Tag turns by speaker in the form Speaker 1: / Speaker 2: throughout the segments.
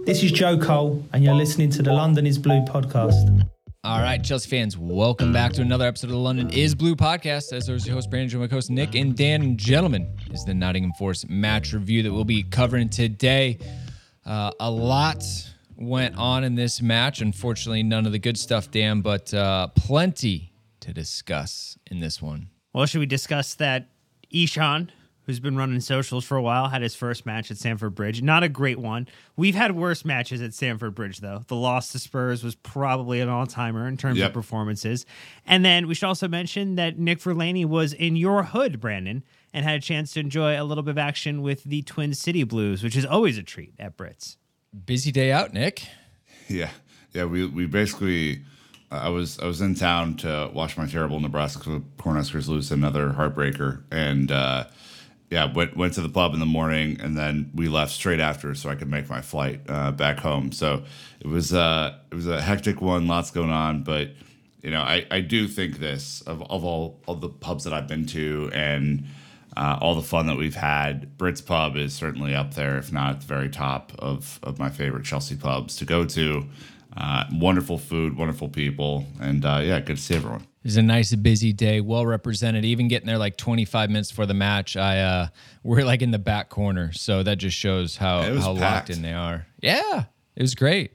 Speaker 1: This is Joe Cole, and you're listening to the London is Blue podcast.
Speaker 2: All right, Chelsea fans, welcome back to another episode of the London is Blue podcast. As always, your host, Brandon, my host, Nick, and Dan. And gentlemen, is the Nottingham Forest match review that we'll be covering today. Uh, a lot went on in this match. Unfortunately, none of the good stuff, Dan, but uh, plenty to discuss in this one.
Speaker 3: Well, should we discuss that Ishan, who's been running socials for a while, had his first match at Stamford Bridge. Not a great one. We've had worse matches at Stamford Bridge, though. The loss to Spurs was probably an all timer in terms
Speaker 4: Yep.
Speaker 3: of performances. And then we should also mention that Nick Verlaney was in your hood, Brandon, and had a chance to enjoy a little bit of action with the Twin City Blues, which is always a treat at Brits.
Speaker 2: Busy day out, Nick.
Speaker 4: Yeah, yeah. We we basically, uh, I was I was in town to watch my terrible Nebraska Cornhuskers lose another heartbreaker, and uh, yeah, went went to the pub in the morning, and then we left straight after so I could make my flight uh, back home. So it was uh it was a hectic one, lots going on, but you know I I do think this of of all of the pubs that I've been to and. Uh, all the fun that we've had. Brits Pub is certainly up there, if not at the very top of, of my favorite Chelsea pubs to go to. Uh, wonderful food, wonderful people, and uh, yeah, good to see everyone.
Speaker 2: It was a nice busy day, well represented. Even getting there like 25 minutes before the match, I uh we're like in the back corner, so that just shows how how locked
Speaker 4: packed.
Speaker 2: in they are. Yeah, it was great.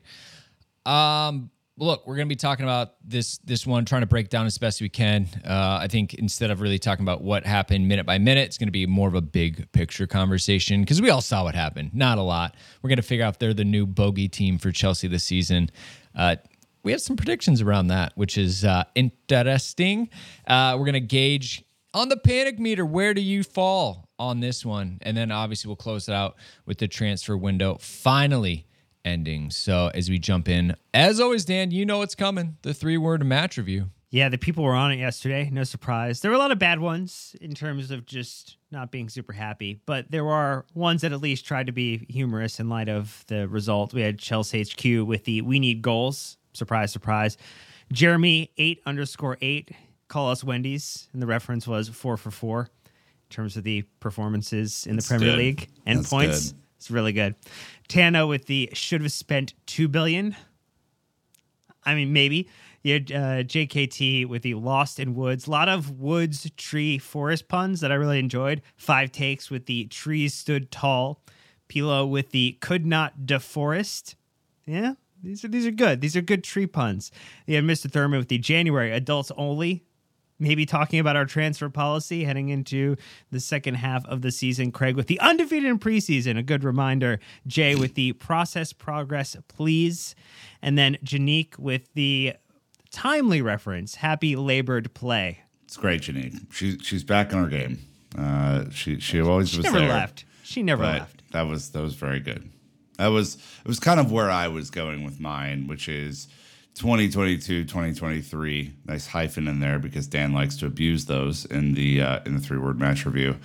Speaker 2: Um, look, we're gonna be talking about this this one, trying to break down as best we can. Uh, I think instead of really talking about what happened minute by minute, it's gonna be more of a big picture conversation because we all saw what happened. Not a lot. We're gonna figure out if they're the new bogey team for Chelsea this season. Uh, we have some predictions around that, which is uh, interesting. Uh, we're gonna gauge on the panic meter. Where do you fall on this one? And then obviously we'll close it out with the transfer window finally ending. So as we jump in, as always, Dan, you know what's coming. The three word match review.
Speaker 3: Yeah, the people were on it yesterday. No surprise. There were a lot of bad ones in terms of just not being super happy, but there are ones that at least tried to be humorous in light of the result. We had Chelsea HQ with the "We need goals." Surprise, surprise. Jeremy eight underscore eight. Call us Wendy's, and the reference was four for four in terms of the performances in the Premier
Speaker 4: good.
Speaker 3: League and
Speaker 4: That's
Speaker 3: points.
Speaker 4: good.
Speaker 3: It's really good. Tano with the should have spent two billion. I mean, maybe. You had uh, JKT with the Lost in Woods. A lot of woods, tree, forest puns that I really enjoyed. Five takes with the trees stood tall. Pilo with the could not deforest. Yeah, these are these are good. These are good tree puns. You had Mr. Thurman with the January adults only. Maybe talking about our transfer policy heading into the second half of the season. Craig with the undefeated in preseason, a good reminder. Jay with the process progress, please. And then Janique with the timely reference, happy labored play.
Speaker 4: It's great, Janique. She she's back in her game. Uh, she she always
Speaker 3: She
Speaker 4: was
Speaker 3: never
Speaker 4: there,
Speaker 3: left. She never left.
Speaker 4: that was that was very good. That was it was kind of where I was going with mine, which is 2022, 2023. Nice hyphen in there because Dan likes to abuse those in the uh, in the three word match review.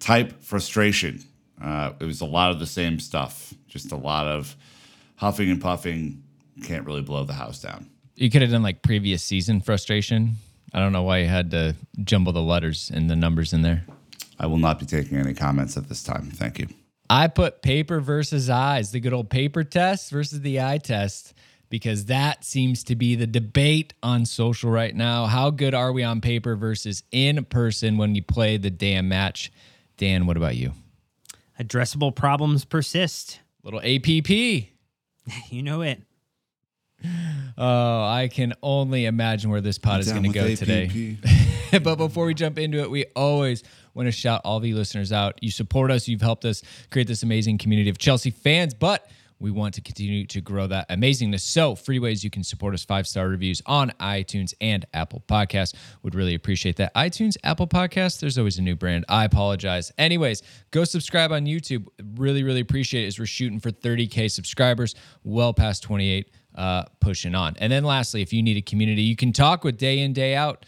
Speaker 4: Type frustration. Uh, it was a lot of the same stuff. Just a lot of huffing and puffing. Can't really blow the house down.
Speaker 2: You could have done like previous season frustration. I don't know why you had to jumble the letters and the numbers in there.
Speaker 4: I will not be taking any comments at this time. Thank you.
Speaker 2: I put paper versus eyes, the good old paper test versus the eye test, because that seems to be the debate on social right now. How good are we on paper versus in person when you play the damn match? Dan, what about you?
Speaker 3: Addressable problems persist.
Speaker 2: Little APP.
Speaker 3: You know it.
Speaker 2: Oh, I can only imagine where this pod is going to go today. but before we jump into it, we always want to shout all you listeners out. You support us, you've helped us create this amazing community of Chelsea fans, but we want to continue to grow that amazingness. So, free ways you can support us five star reviews on iTunes and Apple Podcasts. Would really appreciate that. iTunes, Apple Podcasts, there's always a new brand. I apologize. Anyways, go subscribe on YouTube. Really, really appreciate it as we're shooting for 30K subscribers, well past 28, uh, pushing on. And then, lastly, if you need a community you can talk with day in, day out,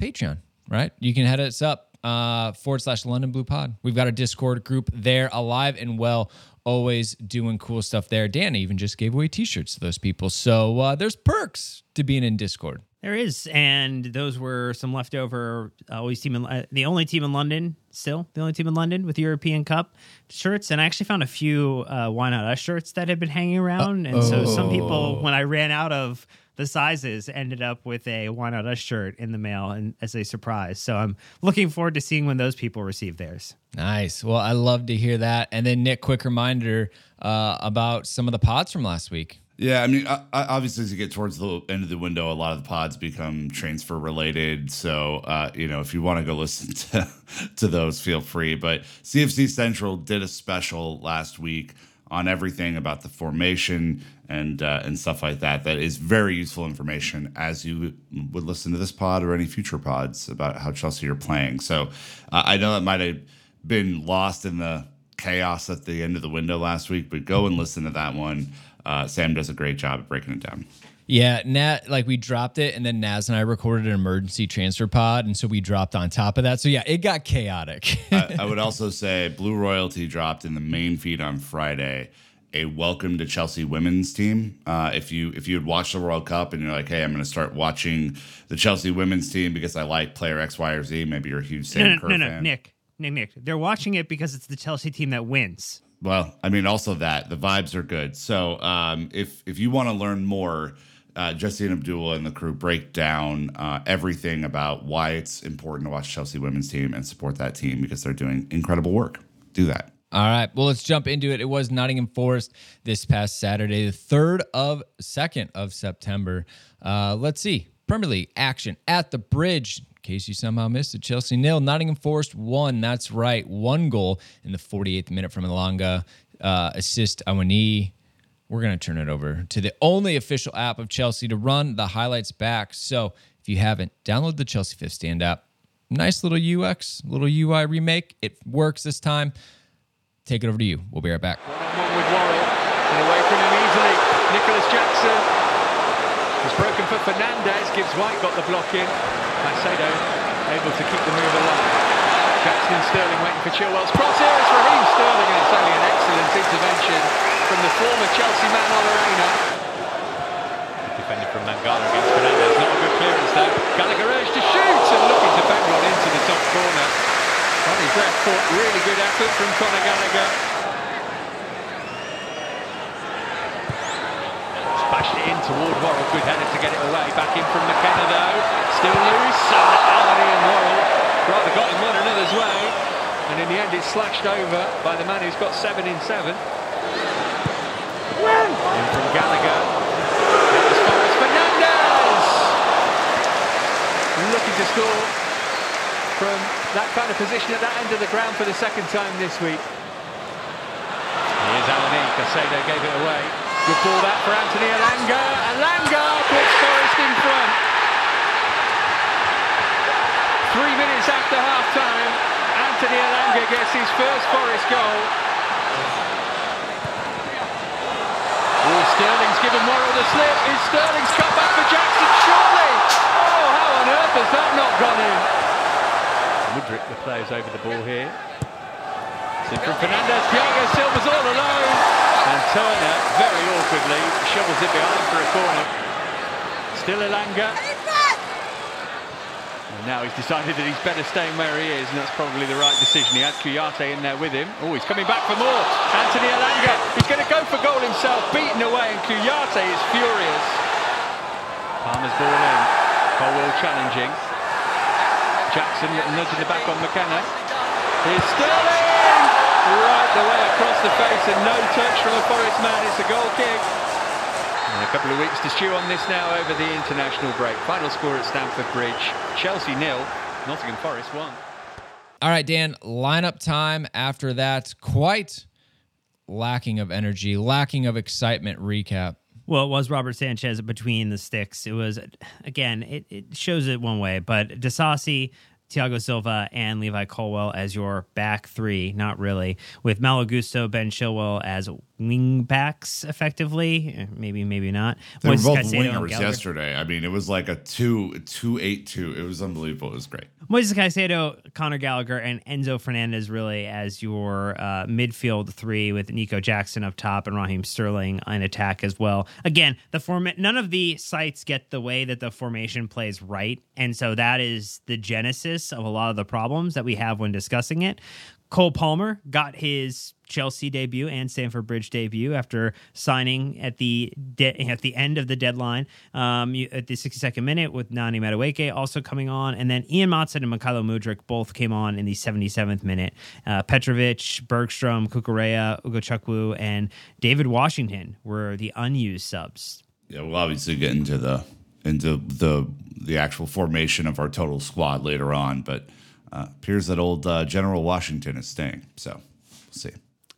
Speaker 2: Patreon, right? You can head us up uh, forward slash London Blue Pod. We've got a Discord group there, alive and well, always doing cool stuff there. Dan even just gave away t shirts to those people. So uh, there's perks to being in Discord.
Speaker 3: There is, and those were some leftover. Uh, always team in, uh, the only team in London still the only team in London with European Cup shirts, and I actually found a few uh, Why Not Us shirts that had been hanging around, and so some people, when I ran out of the sizes, ended up with a Why Not Us shirt in the mail and as a surprise. So I'm looking forward to seeing when those people receive theirs.
Speaker 2: Nice. Well, I love to hear that. And then Nick, quick reminder uh, about some of the pods from last week.
Speaker 4: Yeah, I mean, I, I, obviously, as you get towards the end of the window, a lot of the pods become transfer related. So, uh, you know, if you want to go listen to to those, feel free. But CFC Central did a special last week on everything about the formation and uh, and stuff like that. That is very useful information as you would listen to this pod or any future pods about how Chelsea are playing. So, uh, I know that might have been lost in the chaos at the end of the window last week, but go and listen to that one uh, Sam does a great job of breaking it down.
Speaker 2: Yeah, Nat, like we dropped it, and then Naz and I recorded an emergency transfer pod, and so we dropped on top of that. So yeah, it got chaotic.
Speaker 4: I, I would also say Blue Royalty dropped in the main feed on Friday a welcome to Chelsea women's team. Uh, if you if you had watched the World Cup and you're like, hey, I'm going to start watching the Chelsea women's team because I like player X, Y, or Z. Maybe you're a huge Sam
Speaker 3: no, no,
Speaker 4: Kerr
Speaker 3: no, no,
Speaker 4: fan.
Speaker 3: Nick, Nick, Nick. They're watching it because it's the Chelsea team that wins.
Speaker 4: Well, I mean, also that the vibes are good. So um, if if you want to learn more, uh, Jesse and Abdullah and the crew break down uh, everything about why it's important to watch Chelsea women's team and support that team because they're doing incredible work. Do that.
Speaker 2: All right. Well, let's jump into it. It was Nottingham Forest this past Saturday, the third of second of September. Uh, let's see. Premier League action at the bridge In case you somehow missed it, Chelsea nil, Nottingham Forest one. That's right, one goal in the 48th minute from Elanga. Uh, assist Awoniyi. We're gonna turn it over to the only official app of Chelsea to run the highlights back. So if you haven't, download the Chelsea Fifth Stand app. Nice little UX, little UI remake. It works this time. Take it over to you. We'll be right back.
Speaker 5: And away from him easily. Nicolas Jackson is broken for Fernandez. Gibbs White got the block in. Caicedo able to keep the move alive. Jackson Sterling waiting for Chilwell's cross. Here is Raheem Sterling, it's only an excellent intervention from the former Chelsea man, Ola Aina. Defended from Mangala against Fernandez. Not a good clearance though. Gallagher urged to shoot and looking to bang one into the top corner. On his left really good effort from Conor Gallagher. Bashed it in toward Worrall. Good header to get it away. Back in from McKenna though. Still loose. Alani and Worrall rather got in one another's way. And in the end it's slashed over by the man who's got seven in seven. In from Gallagher. As far as Fernandez! Looking to score from that kind of position at that end of the ground for the second time this week. Here's Alan Alani. Caicedo gave it away. Good ball back for Anthony Elanga. Elanga puts Forest in front. Three minutes after half time, Anthony Elanga gets his first Forest goal. Oh, Sterling's given Worrall the slip. Is Sterling's cut back for Jackson? Surely! Oh, how on earth has that not gone in? Mudryk, the players over the ball here. In from Fernandez. Thiago Silva's all alone. And Turner, very awkwardly, shovels it behind for a corner. Still Elanga. Now he's decided that he's better staying where he is, and that's probably the right decision. He had Kouyaté in there with him. Oh, he's coming back for more. Anthony Elanga, he's going to go for goal himself, beaten away, and Kouyaté is furious. Palmer's ball in. Colwill challenging. Jackson nudging the back on McKenna. Here's Sterling! right the way across the face and no touch from a Forest man. It's a goal kick. And a couple of weeks to stew on this now over the international break. Final score at Stamford Bridge. Chelsea nil, Nottingham Forest one.
Speaker 2: All right, Dan, lineup time after that. Quite lacking of energy, lacking of excitement recap.
Speaker 3: Well, it was Robert Sanchez between the sticks. It was, again, it, it shows it one way, but Disasi, Thiago Silva and Levi Colwill as your back three. Not really. With Malo Gusto, Ben Chilwell as wing backs effectively. Maybe, maybe not.
Speaker 4: They were both
Speaker 3: Caicedo
Speaker 4: wingers yesterday. I mean, it was like a two two eight two. It was unbelievable. It was great.
Speaker 3: Moises Caicedo, Conor Gallagher, and Enzo Fernandez really as your uh, midfield three with Nico Jackson up top and Raheem Sterling in attack as well. Again, the format none of the sites get the way that the formation plays right, and so that is the genesis of a lot of the problems that we have when discussing it. Cole Palmer got his Chelsea debut and Stamford Bridge debut after signing at the de- at the end of the deadline um, at the 62nd minute with Noni Madueke also coming on, and then Ian Maatsen and Mykhailo Mudryk both came on in the 77th minute. Uh, Petrovic, Bergstrom, Cucurella, Ugo Chukwu, and Deivid Washington were the unused subs.
Speaker 4: Yeah, we'll obviously get into the into the the actual formation of our total squad later on, but uh, appears that old uh, General Washington is staying. So we'll see.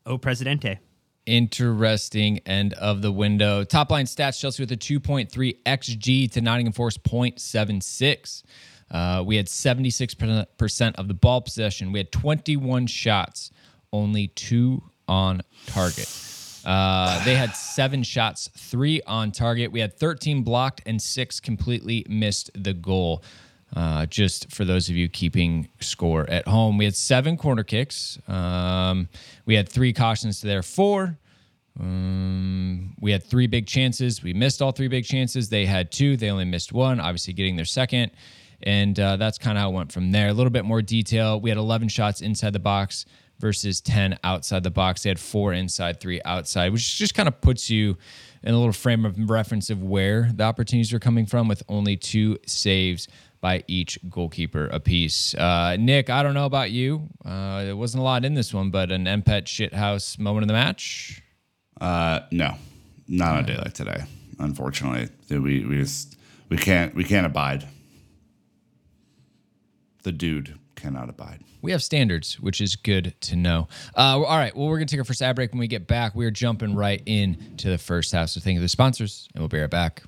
Speaker 3: Oh, Presidente.
Speaker 2: Interesting end of the window. Top line stats Chelsea with a 2.3 XG to Nottingham Forest 0.76. Uh, we had 76% of the ball possession. We had 21 shots, only two on target. Uh, they had seven shots, three on target. We had 13 blocked and six completely missed the goal. Uh, just for those of you keeping score at home, we had seven corner kicks. Um, we had three cautions to their four. Um, we had three big chances. We missed all three big chances. They had two. They only missed one, obviously getting their second. And uh, that's kind of how it went from there. A little bit more detail. We had 11 shots inside the box versus 10 outside the box. They had four inside, three outside, which just kind of puts you in a little frame of reference of where the opportunities are coming from with only two saves by each goalkeeper apiece. Uh, Nick, I don't know about you. Uh, there wasn't a lot in this one, but an MPET shithouse moment of the match.
Speaker 4: Uh, no, not on a day like today. Unfortunately, we we just we can't we can't abide. The dude cannot abide.
Speaker 2: We have standards, which is good to know. Uh, all right. Well, we're going to take our first ad break. When we get back, we're jumping right in to the first half. So thank you to the sponsors, and we'll be right back.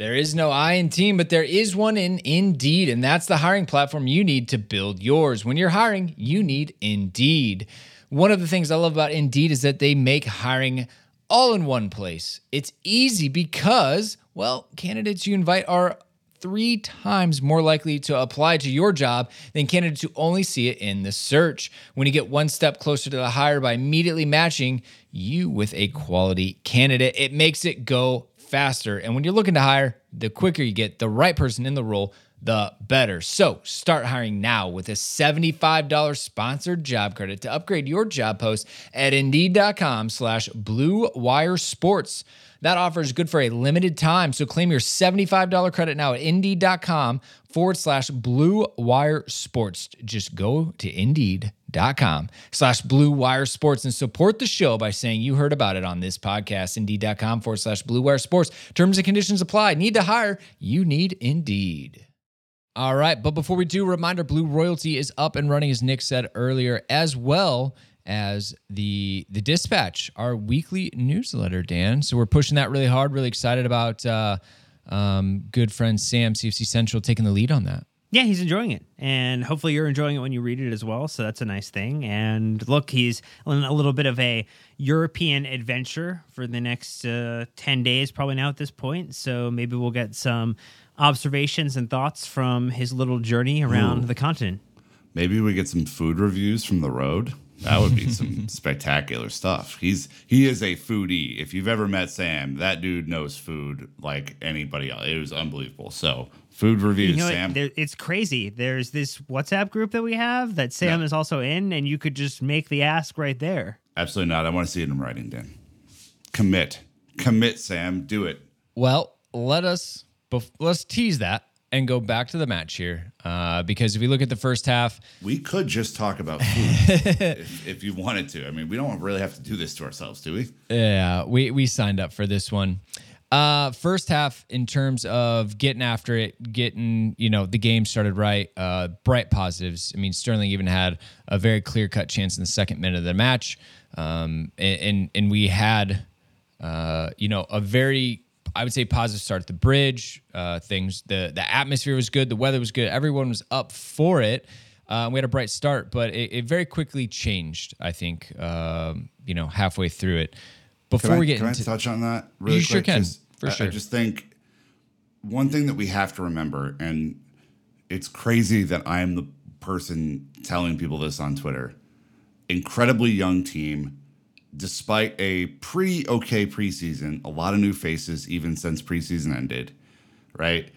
Speaker 2: There is no I in team, but there is one in Indeed, and that's the hiring platform you need to build yours. When you're hiring, you need Indeed. One of the things I love about Indeed is that they make hiring all in one place. It's easy because, well, candidates you invite are three times more likely to apply to your job than candidates who only see it in the search. When you get one step closer to the hire by immediately matching you with a quality candidate, it makes it go faster. And when you're looking to hire, the quicker you get the right person in the role, the better. So start hiring now with a $75 sponsored job credit to upgrade your job post at indeed.com slash blue wire sports. That offer is good for a limited time. So claim your $75 credit now at indeed.com forward slash blue wire sports. Just go to indeed.com slash blue wire sports and support the show by saying you heard about it on this podcast. Indeed.com forward slash blue wire sports. Terms and conditions apply. Need to hire? You need Indeed. All right, but before we do, reminder Blue Royalty is up and running, as Nick said earlier, as well as the the Dispatch, our weekly newsletter, Dan. So we're pushing that really hard. Really excited about uh, um, good friend Sam CFC Central taking the lead on that.
Speaker 3: Yeah, he's enjoying it. And hopefully you're enjoying it when you read it as well. So that's a nice thing. And look, he's on a little bit of a European adventure for the next uh, 10 days, probably now at this point. So maybe we'll get some observations and thoughts from his little journey around
Speaker 4: Ooh.
Speaker 3: the continent.
Speaker 4: Maybe we get some food reviews from the road. That would be some spectacular stuff. He's he is a foodie. If you've ever met Sam, that dude knows food like anybody else. It was unbelievable. So food reviews,
Speaker 3: You know,
Speaker 4: Sam.
Speaker 3: there, it's crazy. There's this WhatsApp group that we have that Sam
Speaker 4: Yeah.
Speaker 3: is also in, and you could just make the ask right there.
Speaker 4: Absolutely not. I want to see it in writing, Dan. Commit, commit, Sam. Do it.
Speaker 2: Well, let us bef- let's tease that and go back to the match here, uh, because if we look at the first half,
Speaker 4: We could just talk about food if, if you wanted to. I mean, we don't really have to do this to ourselves, do we?
Speaker 2: Yeah, we we signed up for this one. Uh, first half in terms of getting after it, getting you know the game started right. Uh, bright positives. I mean, Sterling even had a very clear cut chance in the second minute of the match, um, and and, and we had uh, you know a very I would say positive start at the bridge. Uh, things the the atmosphere was good, the weather was good, everyone was up for it. Uh, we had a bright start, but it, it very quickly changed. I think um, you know halfway through it before
Speaker 4: I,
Speaker 2: we get
Speaker 4: can
Speaker 2: into
Speaker 4: I touch on that really
Speaker 2: You
Speaker 4: quick?
Speaker 2: sure can,
Speaker 4: Just-
Speaker 2: for
Speaker 4: I-
Speaker 2: sure.
Speaker 4: I just think one thing that we have to remember, and it's crazy that I'm the person telling people this on Twitter. Incredibly young team, despite a pretty okay preseason, a lot of new faces even since preseason ended, right?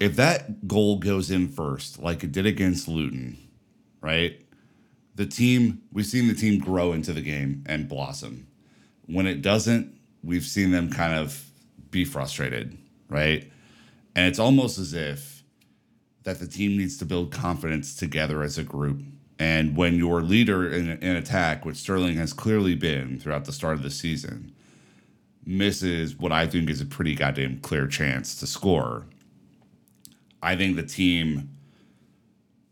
Speaker 4: If that goal goes in first, like it did against Luton, right? The team, we've seen the team grow into the game and blossom. When it doesn't, we've seen them kind of be frustrated, right? And it's almost as if that the team needs to build confidence together as a group. And when your leader in, in attack, which Sterling has clearly been throughout the start of the season, misses what I think is a pretty goddamn clear chance to score, I think the team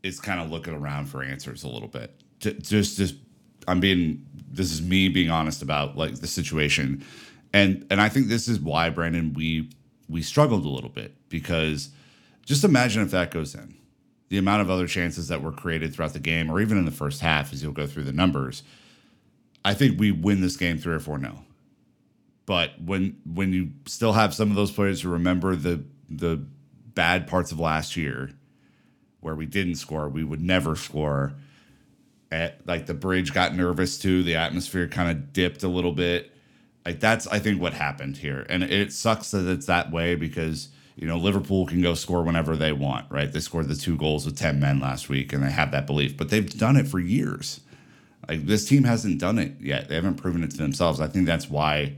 Speaker 4: is kind of looking around for answers a little bit. Just, just, I'm being. This is me being honest about like the situation, and and I think this is why Brandon we we struggled a little bit because just imagine if that goes in, the amount of other chances that were created throughout the game, or even in the first half, as you'll go through the numbers. I think we win this game three or four nil. But when when you still have some of those players who remember the the bad parts of last year, where we didn't score, we would never score. At, like the bridge got nervous too. The atmosphere kind of dipped a little bit. Like that's I think what happened here, and it sucks that it's that way because you know Liverpool can go score whenever they want, right? They scored the two goals with ten men last week, and they have that belief, but they've done it for years. Like this team hasn't done it yet. They haven't proven it to themselves. I think that's why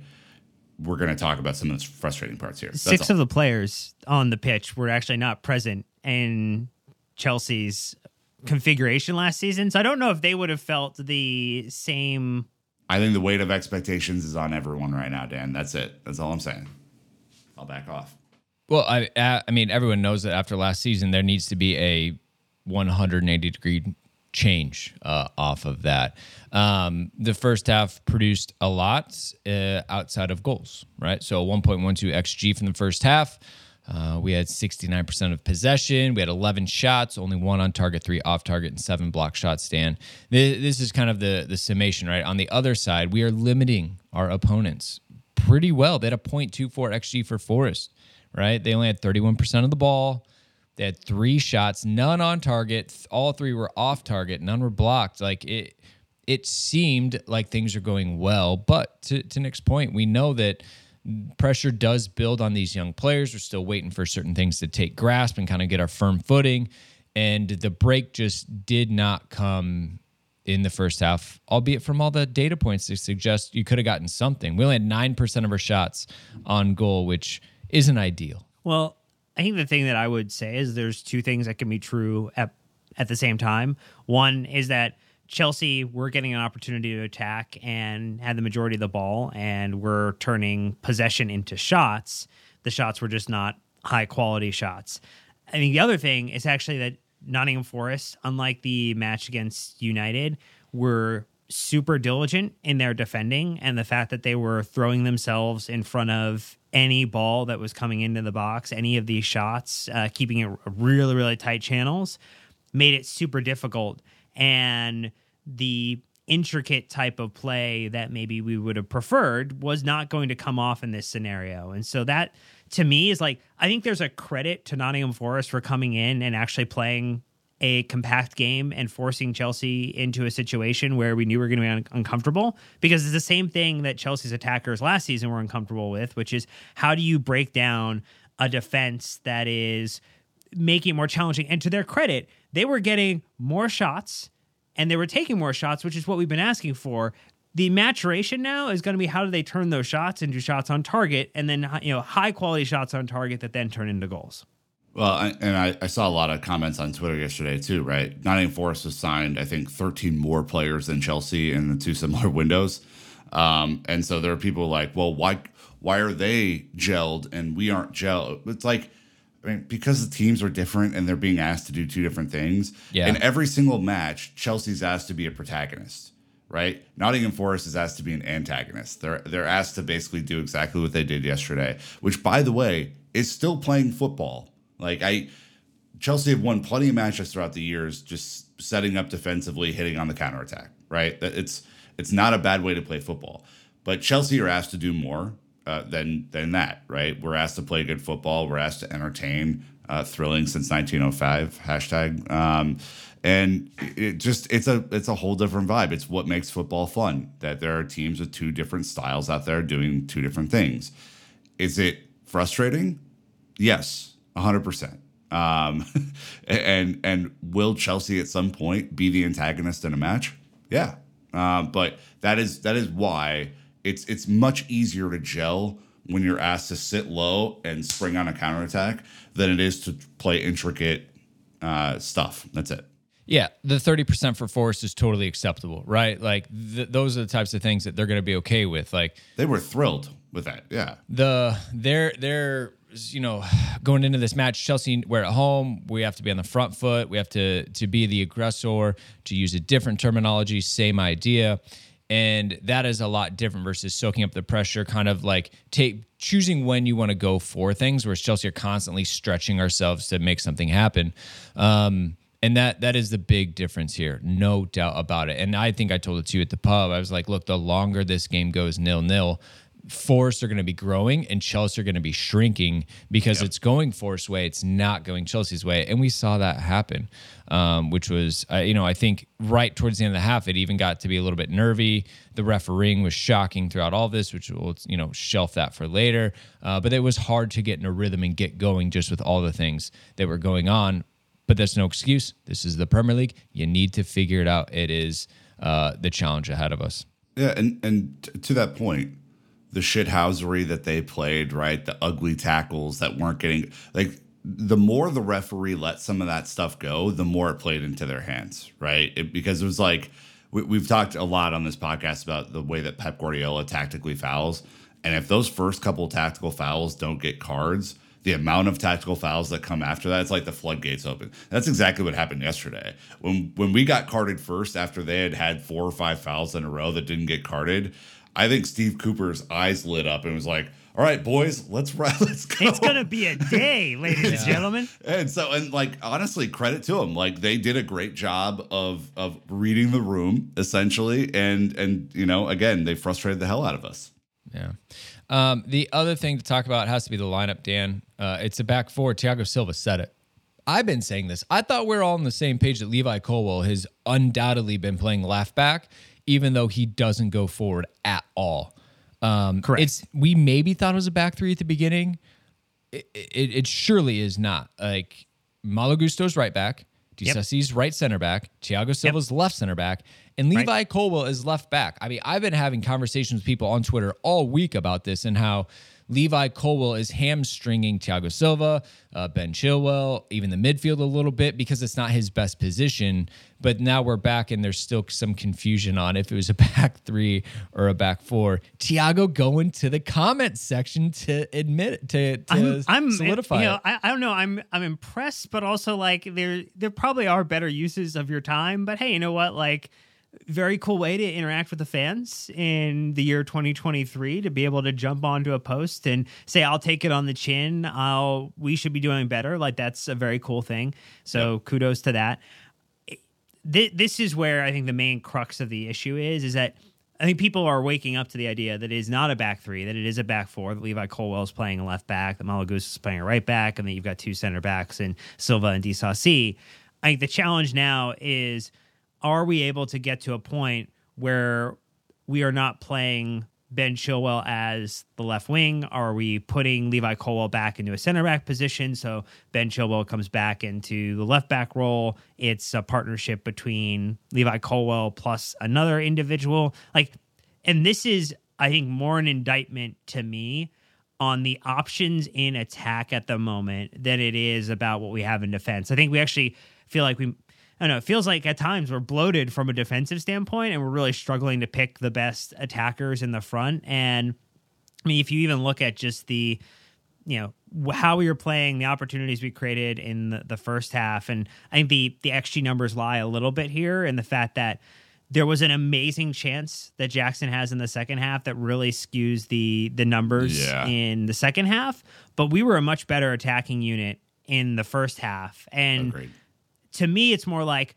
Speaker 4: we're going to talk about some of the frustrating parts here. That's
Speaker 3: Six
Speaker 4: all.
Speaker 3: of the players on the pitch were actually not present in Chelsea's configuration last season. So I don't know if they would have felt the same.
Speaker 4: I think the weight of expectations is on everyone right now, Dan. That's it. That's all I'm saying. I'll back off.
Speaker 2: Well, I I mean everyone knows that after last season there needs to be a 180 degree change uh, off of that. Um, the first half produced a lot uh, outside of goals, right? So 1.12 xG from the first half. Uh, we had 69% of possession. We had 11 shots, only one on target, three off target, and seven block shots. Stan, Th- this is kind of the the summation, right? On the other side, we are limiting our opponents pretty well. They had a 0.24 xG for Forest, right? They only had 31% of the ball. They had three shots, none on target. All three were off target. None were blocked. Like it, it seemed like things are going well. But to, to Nick's point, we know that pressure does build on these young players. We're still waiting for certain things to take grasp and kind of get our firm footing. And the break just did not come in the first half, albeit from all the data points to suggest you could have gotten something. We only had 9% of our shots on goal, which isn't ideal.
Speaker 3: Well, I think the thing that I would say is there's two things that can be true at at the same time. One is that Chelsea were getting an opportunity to attack and had the majority of the ball, and were turning possession into shots. The shots were just not high quality shots. I think the other thing is actually that Nottingham Forest, unlike the match against United, were super diligent in their defending and the fact that they were throwing themselves in front of any ball that was coming into the box, any of these shots, uh, keeping it really, really tight channels, made it super difficult. And the intricate type of play that maybe we would have preferred was not going to come off in this scenario. And so that to me is like I think there's a credit to Nottingham Forest for coming in and actually playing a compact game and forcing Chelsea into a situation where we knew we were going to be un- uncomfortable because it's the same thing that Chelsea's attackers last season were uncomfortable with, which is how do you break down a defense that is making it more challenging? And to their credit, they were getting more shots and they were taking more shots, which is what we've been asking for. The maturation now is going to be how do they turn those shots into shots on target, and then you know high quality shots on target that then turn into goals.
Speaker 4: Well, I, and I, I saw a lot of comments on Twitter yesterday too, right? Nottingham Forest has signed, I think, 13 more players than Chelsea in the two similar windows. Um, and so there are people like, well, why why are they gelled and we aren't gelled? It's like, I mean, because the teams are different and they're being asked to do two different things.
Speaker 2: Yeah.
Speaker 4: In every single match, Chelsea's asked to be a protagonist, right? Nottingham Forest is asked to be an antagonist. They're they're asked to basically do exactly what they did yesterday, which by the way is still playing football. Like I Chelsea have won plenty of matches throughout the years just setting up defensively, hitting on the counterattack, right? It's it's not a bad way to play football. but Chelsea are asked to do more uh, than than that, right? We're asked to play good football. We're asked to entertain, uh, thrilling since 1905 hashtag. Um, and it just it's a it's a whole different vibe. It's what makes football fun. That there are teams with two different styles out there doing two different things. Is it frustrating? Yes, 100 percent. Um, and and will Chelsea at some point be the antagonist in a match? Yeah, um, but that is that is why it's it's much easier to gel when you're asked to sit low and spring on a counterattack than it is to play intricate uh, stuff. That's it.
Speaker 2: Yeah, the 30% for Forest is totally acceptable, right? Like th- those are the types of things that they're going to be okay with. Like
Speaker 4: they were thrilled with that. Yeah.
Speaker 2: The they're they're you know going into this match Chelsea we're at home, we have to be on the front foot, we have to to be the aggressor, to use a different terminology, same idea. And that is a lot different versus soaking up the pressure, kind of like take choosing when you want to go for things, whereas Chelsea are constantly stretching ourselves to make something happen. Um, and that that is the big difference here, no doubt about it. And I think I told it to you at the pub. I was like, look, the longer this game goes nil nil, Forest are going to be growing and Chelsea are going to be shrinking because yep. it's going Forest way. It's not going Chelsea's way, and we saw that happen, um, which was uh, you know I think right towards the end of the half it even got to be a little bit nervy. The refereeing was shocking throughout all this, which we'll you know shelf that for later. Uh, but it was hard to get in a rhythm and get going just with all the things that were going on. But that's no excuse. This is the Premier League. You need to figure it out. It is uh, the challenge ahead of us.
Speaker 4: Yeah, and and t- to that point, the shithousery that they played, right? The ugly tackles that weren't getting like the more the referee let some of that stuff go, the more it played into their hands, right? It, because it was like we, have talked a lot on this podcast about the way that Pep Guardiola tactically fouls, and if those first couple tactical fouls don't get cards, the amount of tactical fouls that come after that, it's like the floodgates open. That's exactly what happened yesterday. When when we got carded first after they had had four or five fouls in a row that didn't get carded, I think Steve Cooper's eyes lit up and was like, "All right, boys, let's ride. let's go."
Speaker 3: It's gonna be a day, ladies and gentlemen.
Speaker 4: And so, and like honestly, credit to them. Like they did a great job of of reading the room essentially, and and you know, again, they frustrated the hell out of us.
Speaker 2: Yeah. Um, the other thing to talk about has to be the lineup, Dan. Uh, it's a back four. Thiago Silva said it. I've been saying this. I thought we are all on the same page that Levi Colwill has undoubtedly been playing left back, even though he doesn't go forward at all. Um, Correct. It's we maybe thought it was a back three at the beginning. It, it, it surely is not. Like Malo Gusto's right back, Disasi's yep. right center back, Thiago Silva's yep. left center back, and Levi right. Colwill is left back. I mean, I've been having conversations with people on Twitter all week about this and how Levi Colwill is hamstringing Thiago Silva, uh, Ben Chilwell, even the midfield a little bit because it's not his best position. But now we're back and there's still some confusion on if it was a back three or a back four. Thiago going to the comment section to admit to, to I'm, I'm solidify.
Speaker 3: You know, I, I don't know. I'm I'm impressed, but also like there there probably are better uses of your time. But hey, you know what? Like very cool way to interact with the fans in the year 2023 to be able to jump onto a post and say i'll take it on the chin. I'll we should be doing better. Like that's a very cool thing. So kudos to that. This is where i think the main crux of the issue is is that I think people are waking up to the idea that it is not a back three, that it is a back four, that Levi Colwill is playing a left back, that Malo Gusto is playing a right back, and then you've got two center backs and Silva and Disasi. I think the challenge now is – are we able to get to a point where we are not playing Ben Chilwell as the left wing? Are we putting Levi Colwill back into a center back position? So Ben Chilwell comes back into the left back role. It's a partnership between Levi Colwill plus another individual. Like, and this is, I think, more an indictment to me on the options in attack at the moment than it is about what we have in defense. I think we actually feel like we I don't know. It feels like at times we're bloated from a defensive standpoint, and we're really struggling to pick the best attackers in the front. And I mean, if you even look at just the, you know, how we were playing, the opportunities we created in the, the first half, and I think the the xG numbers lie a little bit here, and the fact that there was an amazing chance that Jackson has in the second half that really skews the the numbers yeah. in the second half. But we were a much better attacking unit in the first half, and. Agreed to me, it's more like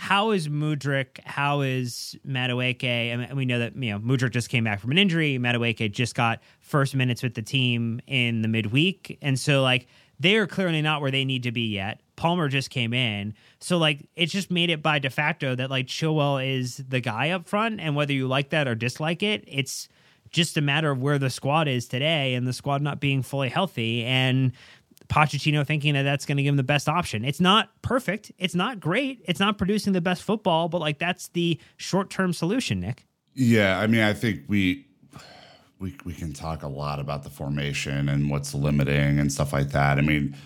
Speaker 3: how is Mudryk? How is Madueke? And we know that you know Mudryk just came back from an injury. Madueke just got first minutes with the team in the midweek, and so like they are clearly not where they need to be yet. Palmer just came in, so like it just made it by de facto that like Chilwell is the guy up front, and whether you like that or dislike it, it's just a matter of where the squad is today, and the squad not being fully healthy, and Pochettino thinking that that's going to give him the best option. It's not perfect. It's not great. It's not producing the best football, but like that's the short term solution, Nick.
Speaker 4: Yeah, I mean, I think we we we can talk a lot about the formation and what's limiting and stuff like that. I mean,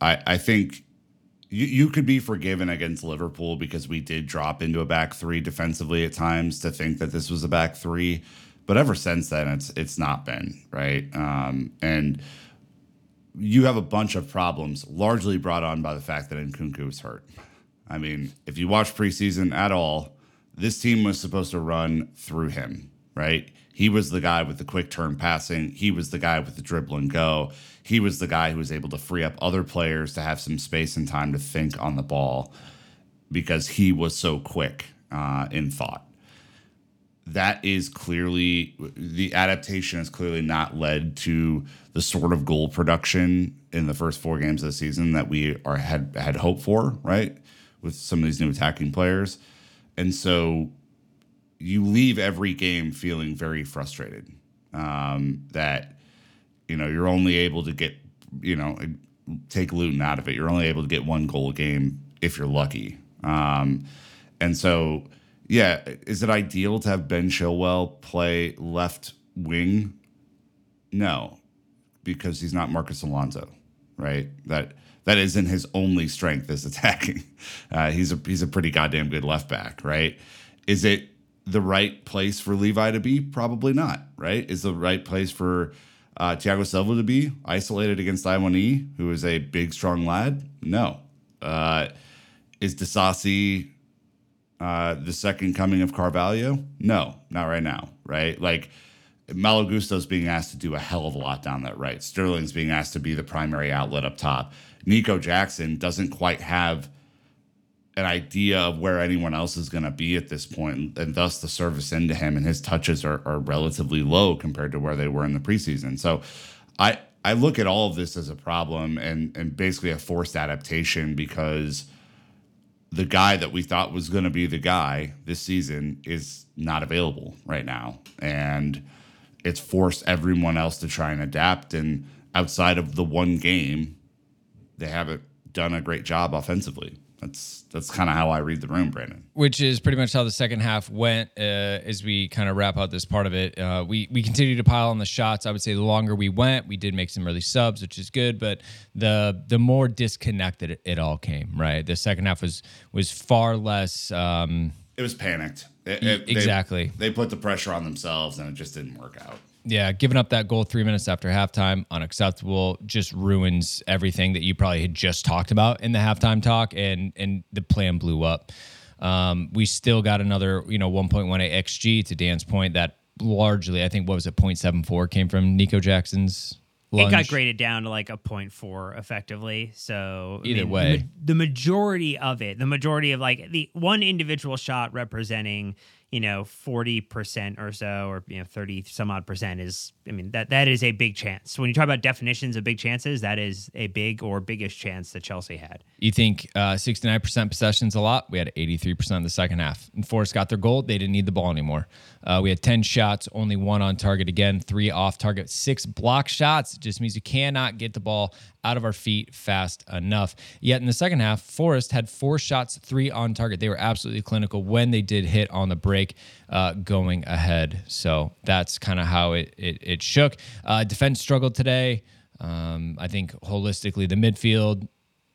Speaker 4: I I think you, you could be forgiven against Liverpool because we did drop into a back three defensively at times to think that this was a back three, but ever since then it's it's not been right. Um, and you have a bunch of problems, largely brought on by the fact that Nkunku was hurt. I mean, if you watch preseason at all, this team was supposed to run through him, right? He was the guy with the quick turn passing. He was the guy with the dribble and go. He was the guy who was able to free up other players to have some space and time to think on the ball because he was so quick uh, in thought that is clearly the adaptation has clearly not led to the sort of goal production in the first four games of the season that we are had had hoped for, right? With some of these new attacking players. And so you leave every game feeling very frustrated. Um, that you know, you're only able to get, you know, take Luton out of it. You're only able to get one goal a game if you're lucky. Um, and so yeah, is it ideal to have Ben Chilwell play left wing? No, because he's not Marcos Alonso, right? That that isn't his only strength is attacking. Uh, he's a he's a pretty goddamn good left back, right? Is it the right place for Levi to be? Probably not, right? Is the right place for uh, Thiago Silva to be isolated against Awoniyi, who is a big, strong lad? No. Uh, is Disasi uh, the second coming of Carvalho? No, not right now, right? Like Malo Gusto's being asked to do a hell of a lot down that right. Sterling's being asked to be the primary outlet up top. Nico Jackson doesn't quite have an idea of where anyone else is going to be at this point, and thus the service into him and his touches are, are relatively low compared to where they were in the preseason. So, I I look at all of this as a problem and and basically a forced adaptation because the guy that we thought was going to be the guy this season is not available right now. And it's forced everyone else to try and adapt. And outside of the one game, they haven't done a great job offensively. That's that's kind of how I read the room, Brandon.
Speaker 2: Which is pretty much how the second half went. Uh, as we kind of wrap out this part of it, uh, we we continued to pile on the shots. I would say the longer we went, we did make some early subs, which is good. But the the more disconnected it, it all came. Right, the second half was was far less. Um,
Speaker 4: it was panicked.
Speaker 2: It, it, exactly.
Speaker 4: They, they put the pressure on themselves, and it just didn't work out
Speaker 2: yeah, giving up that goal three minutes after halftime, unacceptable. Just ruins everything that you probably had just talked about in the halftime talk, and and the plan blew up. Um, we still got another, you know, 1.18 xG to Dan's point. That largely, I think, what was it, 0.74 came from Nico Jackson's. Lunge.
Speaker 3: It got graded down to like a 0.4 effectively. So
Speaker 2: either I mean, way,
Speaker 3: the, the majority of it, the majority of like the one individual shot representing you know 40% or so or you know 30 some odd percent is i mean that that is a big chance. When you talk about definitions of big chances that is a big or biggest chance that chelsea had.
Speaker 2: You think uh, 69% possessions a lot? We had 83% in the second half. And forest got their goal. They didn't need the ball anymore uh, we had 10 shots only one on target again three off target six block shots it just means you cannot get the ball out of our feet fast enough. Yet in the second half, Forest had four shots, three on target. They were absolutely clinical when they did hit on the break uh, going ahead. So that's kind of how it, it, it shook. Uh, defense struggled today. Um, I think holistically, the midfield,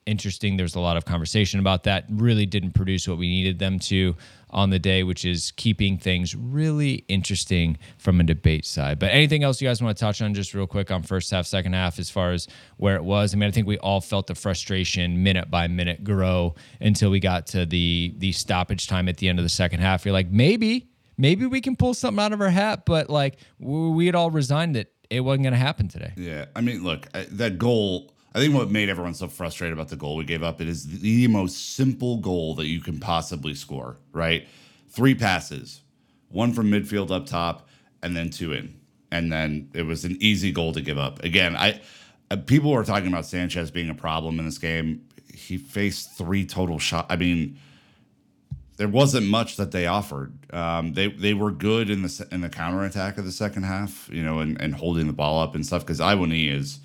Speaker 2: interesting. There's a lot of conversation about that. Really didn't produce what we needed them to on the day, which is keeping things really interesting from a debate side. But anything else you guys want to touch on just real quick on first half, second half, as far as where it was? I mean, I think we all felt the frustration minute by minute grow until we got to the the stoppage time at the end of the second half. You're like, maybe, maybe we can pull something out of our hat, but like we had all resigned that it wasn't going to happen today.
Speaker 4: Yeah, I mean, look, that goal I think what made everyone so frustrated about the goal we gave up it is the most simple goal that you can possibly score. Right, three passes, one from midfield up top, and then two in, and then it was an easy goal to give up. Again, I uh, people were talking about Sanchez being a problem in this game. He faced three total shots. I mean there wasn't much that they offered. Um, they they were good in the in the counter attack of the second half, you know, and, and holding the ball up and stuff. Because Awoniyi is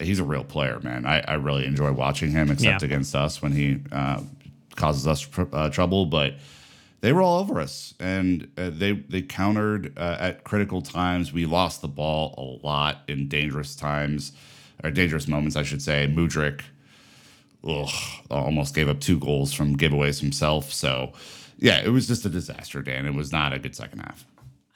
Speaker 4: he's a real player, man. I, I really enjoy watching him, except yeah. against us when he uh, causes us tr- uh, trouble. But they were all over us, and uh, they they countered uh, at critical times. We lost the ball a lot in dangerous times or dangerous moments, I should say. Mudryk ugh, almost gave up two goals from giveaways himself. So, yeah, it was just a disaster, Dan. It was not a good second half.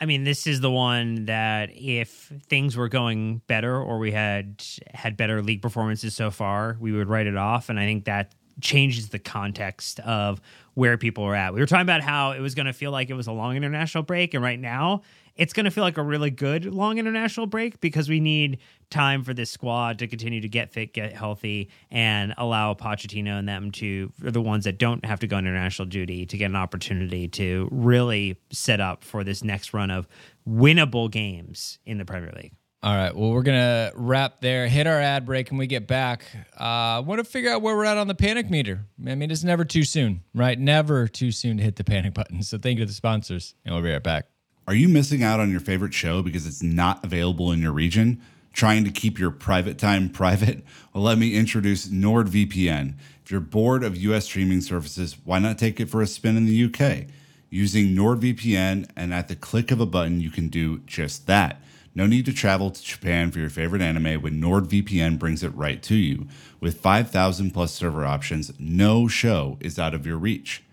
Speaker 3: I mean, this is the one that if things were going better or we had had better league performances so far, we would write it off. And I think that changes the context of where people are at. We were talking about how it was going to feel like it was a long international break, and right now it's going to feel like a really good long international break because we need time for this squad to continue to get fit, get healthy, and allow Pochettino and them to, the ones that don't have to go international duty, to get an opportunity to really set up for this next run of winnable games in the Premier League.
Speaker 2: All right. Well, we're to wrap there, hit our ad break, and we get back. Uh, want to figure out where we're at on the panic meter. I mean, it's never too soon, right? Never too soon to hit the panic button. So thank you to the sponsors, and we'll be right back.
Speaker 4: Are you missing out on your favorite show because it's not available in your region? Trying to keep your private time private? Well, let me introduce NordVPN. If you're bored of US streaming services, why not take it for a spin in the UK? Using NordVPN, and at the click of a button, you can do just that. No need to travel to Japan for your favorite anime when NordVPN brings it right to you. With 5,000 plus server options, no show is out of your reach.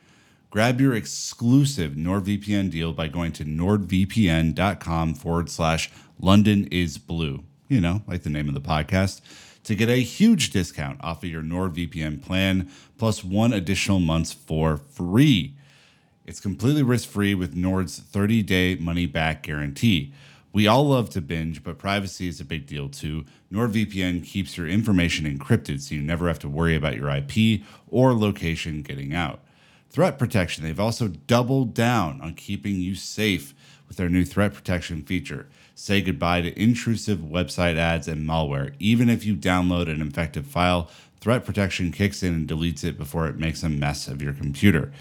Speaker 4: Grab your exclusive NordVPN deal by going to nordvpn.com forward slash London is blue, you know, like the name of the podcast, to get a huge discount off of your NordVPN plan plus one additional month for free. It's completely risk free with Nord's 30 day money back guarantee. We all love to binge, but privacy is a big deal too. NordVPN keeps your information encrypted so you never have to worry about your IP or location getting out threat protection. They've also doubled down on keeping you safe with their new threat protection feature. Say goodbye to intrusive website ads and malware. Even if you download an infected file, threat protection kicks in and deletes it before it makes a mess of your computer.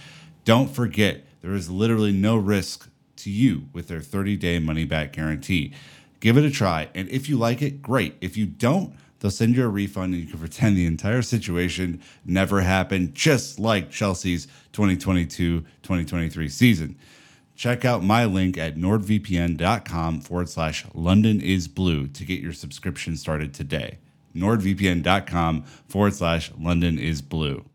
Speaker 4: Don't forget, there is literally no risk to you with their 30 day money back guarantee. Give it a try, and if you like it, great. If you don't, They'll send you a refund and you can pretend the entire situation never happened, just like Chelsea's 2022 2023 season. Check out my link at nordvpn.com forward slash London is blue to get your subscription started today. nordvpn.com forward slash London is blue.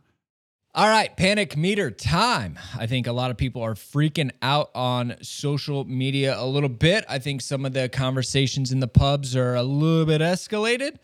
Speaker 2: All right, panic meter time. I think a lot of people are freaking out on social media a little bit. I think some of the conversations in the pubs are a little bit escalated.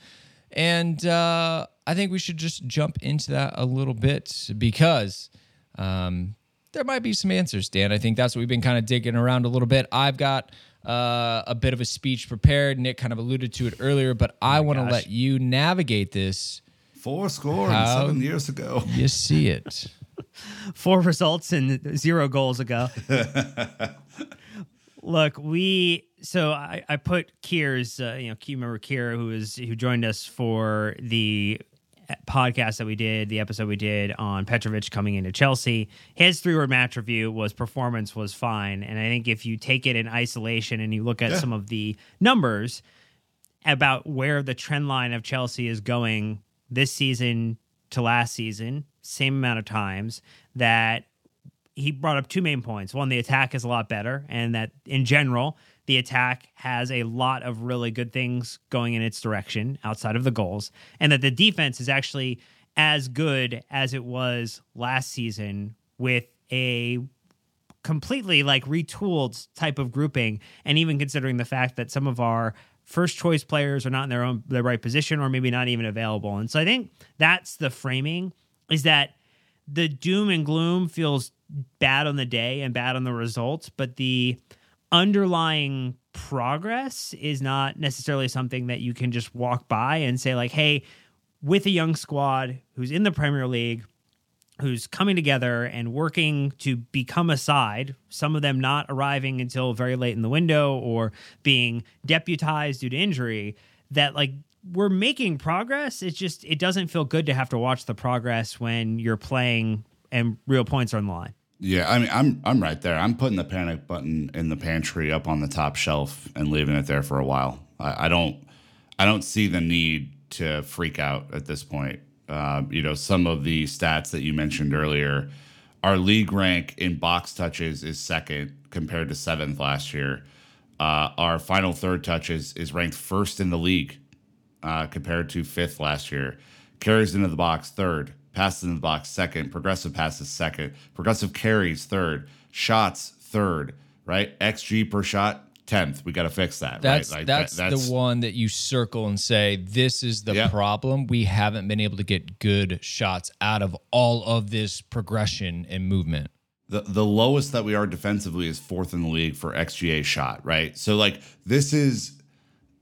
Speaker 2: And uh, I think we should just jump into that a little bit because um, there might be some answers, Dan. I think that's what we've been kind of digging around a little bit. I've got uh, a bit of a speech prepared. Nick kind of alluded to it earlier, but oh I want to let you navigate this.
Speaker 4: Four score and seven years ago.
Speaker 2: You see it.
Speaker 3: Four results and zero goals ago. Look, we so I, I put Kier's uh, you know, you remember Kier who is who joined us for the podcast that we did, the episode we did on Petrovic coming into Chelsea. His three word match review was performance was fine. And I think if you take it in isolation and you look at yeah. some of the numbers about where the trend line of Chelsea is going this season to last season, same amount of times, that he brought up two main points. One, the attack is a lot better, and that in general, the attack has a lot of really good things going in its direction outside of the goals, and that the defense is actually as good as it was last season with a completely like retooled type of grouping and even considering the fact that some of our first choice players are not in their own the right position or maybe not even available. And so i think that's the framing is that the doom and gloom feels bad on the day and bad on the results, but the underlying progress is not necessarily something that you can just walk by and say like, "Hey, with a young squad who's in the Premier League, who's coming together and working to become a side, some of them not arriving until very late in the window or being deputized due to injury, that like we're making progress. It's just it doesn't feel good to have to watch the progress when you're playing and real points are on the line.
Speaker 4: Yeah, I mean, I'm I'm right there. I'm putting the panic button in the pantry up on the top shelf and leaving it there for a while. I, I don't I don't see the need to freak out at this point. Uh, you know, some of the stats that you mentioned earlier, our league rank in box touches is second compared to seventh last year. Uh, our final third touches is ranked first in the league uh, compared to fifth last year. Carries into the box third, passes in the box second, progressive passes second, progressive carries third, shots third, right? XG per shot tenth. We got to fix that.
Speaker 2: That's
Speaker 4: right? like,
Speaker 2: that's,
Speaker 4: that,
Speaker 2: the one that you circle and say this is the
Speaker 4: Yep.
Speaker 2: problem. We haven't been able to get good shots out of all of this progression and movement.
Speaker 4: the the lowest that we are defensively is fourth in the league for XGA shot, right? So like this is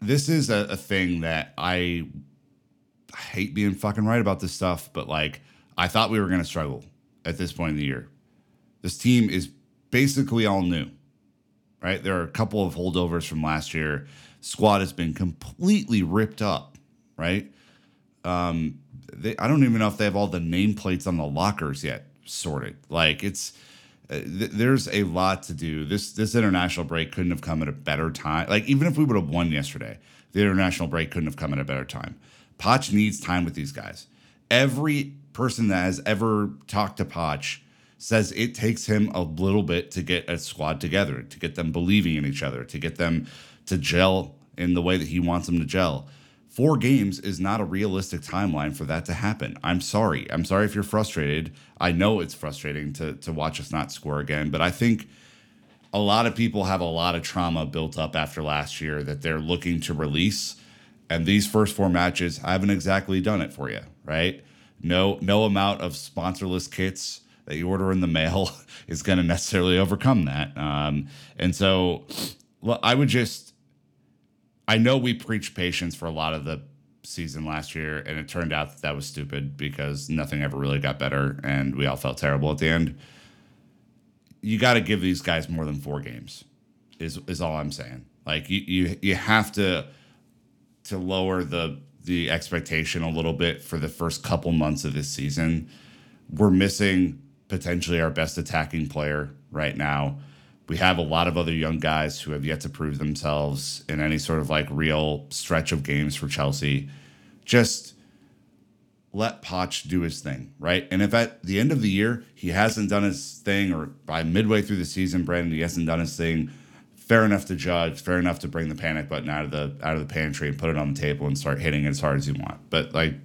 Speaker 4: this is a, a thing that I, I hate being fucking right about this stuff, but like I thought we were gonna struggle at this point in the year. This team is basically all new, right? There are a couple of holdovers from last year. Squad has been completely ripped up, right? Um, they, I don't even know if they have all the nameplates on the lockers yet sorted. Like it's uh, th- there's a lot to do. This this international break couldn't have come at a better time. Like even if we would have won yesterday, the international break couldn't have come at a better time. Poch needs time with these guys. Every person that has ever talked to Poch says it takes him a little bit to get a squad together, to get them believing in each other, to get them to gel in the way that he wants them to gel. Four games is not a realistic timeline for that to happen. I'm sorry. I'm sorry if you're frustrated. I know it's frustrating to to watch us not score again, but I think a lot of people have a lot of trauma built up after last year that they're looking to release. And these first four matches haven't exactly done it for you, right? No, no amount of sponsorless kits that you order in the mail is going to necessarily overcome that. Um, and so, I would just, I know we preached patience for a lot of the season last year, and it turned out that that was stupid because nothing ever really got better, and we all felt terrible at the end you got to give these guys more than four games. Is is all I'm saying. Like you you you have to to lower the the expectation a little bit for the first couple months of this season. We're missing potentially our best attacking player right now. We have a lot of other young guys who have yet to prove themselves in any sort of like real stretch of games for Chelsea. Just let Poch do his thing, right? And if at the end of the year he hasn't done his thing, or by midway through the season, Brandon, he hasn't done his thing, fair enough to judge, fair enough to bring the panic button out of the out of the pantry and put it on the table and start hitting it as hard as you want. But like,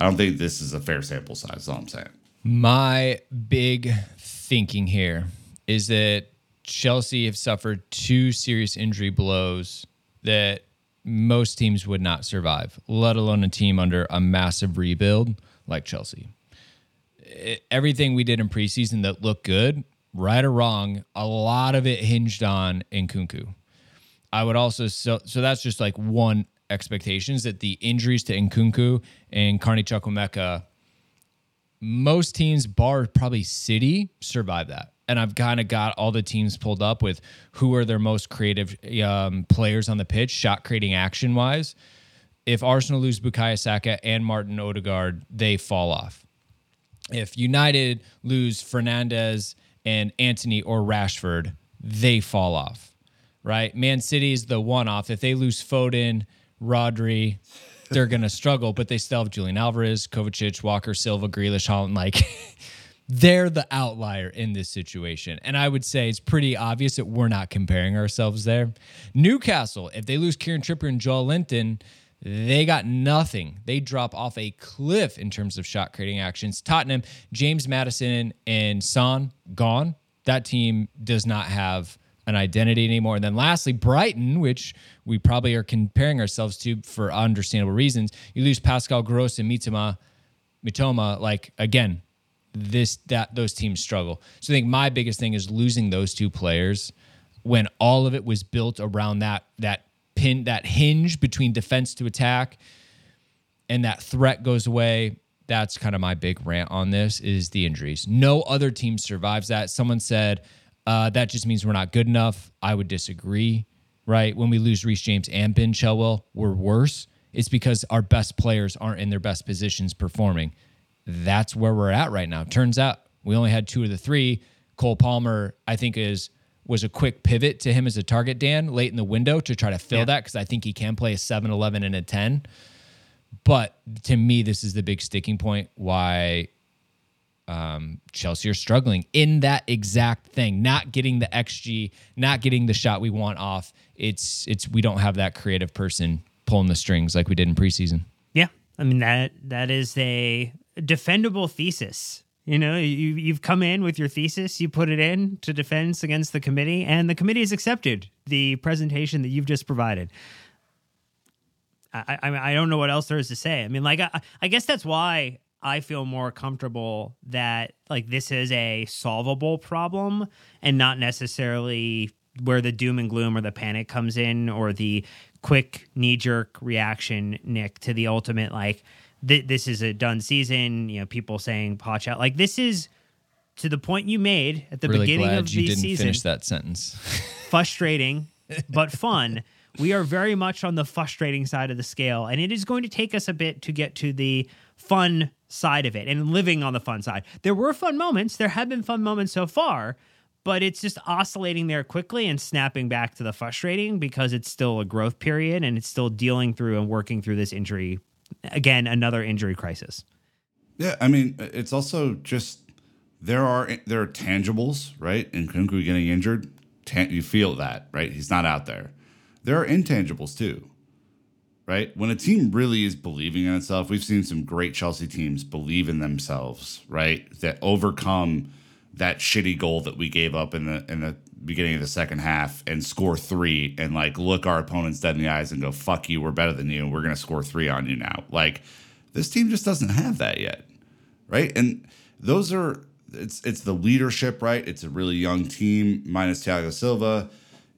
Speaker 4: I don't think this is a fair sample size. Is all I'm saying.
Speaker 2: My big thinking here is that Chelsea have suffered two serious injury blows that most teams would not survive, let alone a team under a massive rebuild like Chelsea. It- everything we did in preseason that looked good, right or wrong, a lot of it hinged on Nkunku. I would also so so that's just like one expectations that the injuries to Nkunku and Carney Chukwuemeka most teams, bar probably City, survive that. And I've kind of got all the teams pulled up with who are their most creative um, players on the pitch, shot creating action wise. If Arsenal lose Bukayo Saka and Martin Odegaard, they fall off. If United lose Fernandes and Antony or Rashford, they fall off. Right? Man City is the one off. If they lose Foden, Rodri, they're to struggle, but they still have Julian Alvarez, Kovacic, Walker, Silva, Grealish, Haaland. Like, they're the outlier in this situation. And I would say it's pretty obvious that we're not comparing ourselves there. Newcastle, if they lose Kieran Trippier and Joelinton, they got nothing. They drop off a cliff in terms of shot creating actions. Tottenham, James Maddison and Son gone. That team does not have an identity anymore. And then lastly, Brighton, which we probably are comparing ourselves to for understandable reasons. You lose Pascal Gross and Mitoma, Mitoma, like again, this that those teams struggle. So I think my biggest thing is losing those two players when all of it was built around that that pin that hinge between defense to attack. and that threat goes away, that's kind of my big rant on this is the injuries. No other team survives that. Someone said uh, that just means we're not good enough. I would disagree. Right when we lose Reece James and Ben Chilwell, we're worse. It's because our best players aren't in their best positions performing. That's where we're at right now. Turns out we only had two of the three. Cole Palmer, I think, is was a quick pivot to him as a target, Dan, late in the window to try to fill yeah. that because I think he can play a 7 11 and a 10. But to me, this is the big sticking point why um, Chelsea are struggling in that exact thing, not getting the XG, not getting the shot we want off. It's it's we don't have that creative person pulling the strings like we did in preseason.
Speaker 3: Yeah, I mean that that is a defendable thesis. You know, you you've come in with your thesis, you put it in to defense against the committee, and the committee has accepted the presentation that you've just provided. I, I, I don't know what else there is to say. I mean, like, I, I guess that's why I feel more comfortable that like this is a solvable problem and not necessarily where the doom and gloom or the panic comes in or the quick knee jerk reaction, Nick, to the ultimate like th- this is a done season. You know, people saying Poch out like this is to the point you made at the
Speaker 2: really
Speaker 3: beginning
Speaker 2: glad
Speaker 3: of
Speaker 2: you
Speaker 3: the
Speaker 2: didn't
Speaker 3: season.
Speaker 2: Finish that sentence.
Speaker 3: frustrating, but fun we are very much on the frustrating side of the scale. And it is going to take us a bit to get to the fun side of it and living on the fun side. There were fun moments, there have been fun moments so far, but it's just oscillating there quickly and snapping back to the frustrating because it's still a growth period and it's still dealing through and working through this injury. Again, another injury crisis.
Speaker 4: Yeah, I mean, it's also just there are there are tangibles, right? And Nkunku getting injured, you feel that, right? He's not out there there are intangibles too, right? When a team really is believing in itself, we've seen some great Chelsea teams believe in themselves, right? That overcome that shitty goal that we gave up in the in the beginning of the second half and score three and like look our opponents dead in the eyes and go, fuck you, we're better than you, we're gonna score three on you now. Like this team just doesn't have that yet. Right. And those are it's it's the leadership, right? It's a really young team, minus Thiago Silva.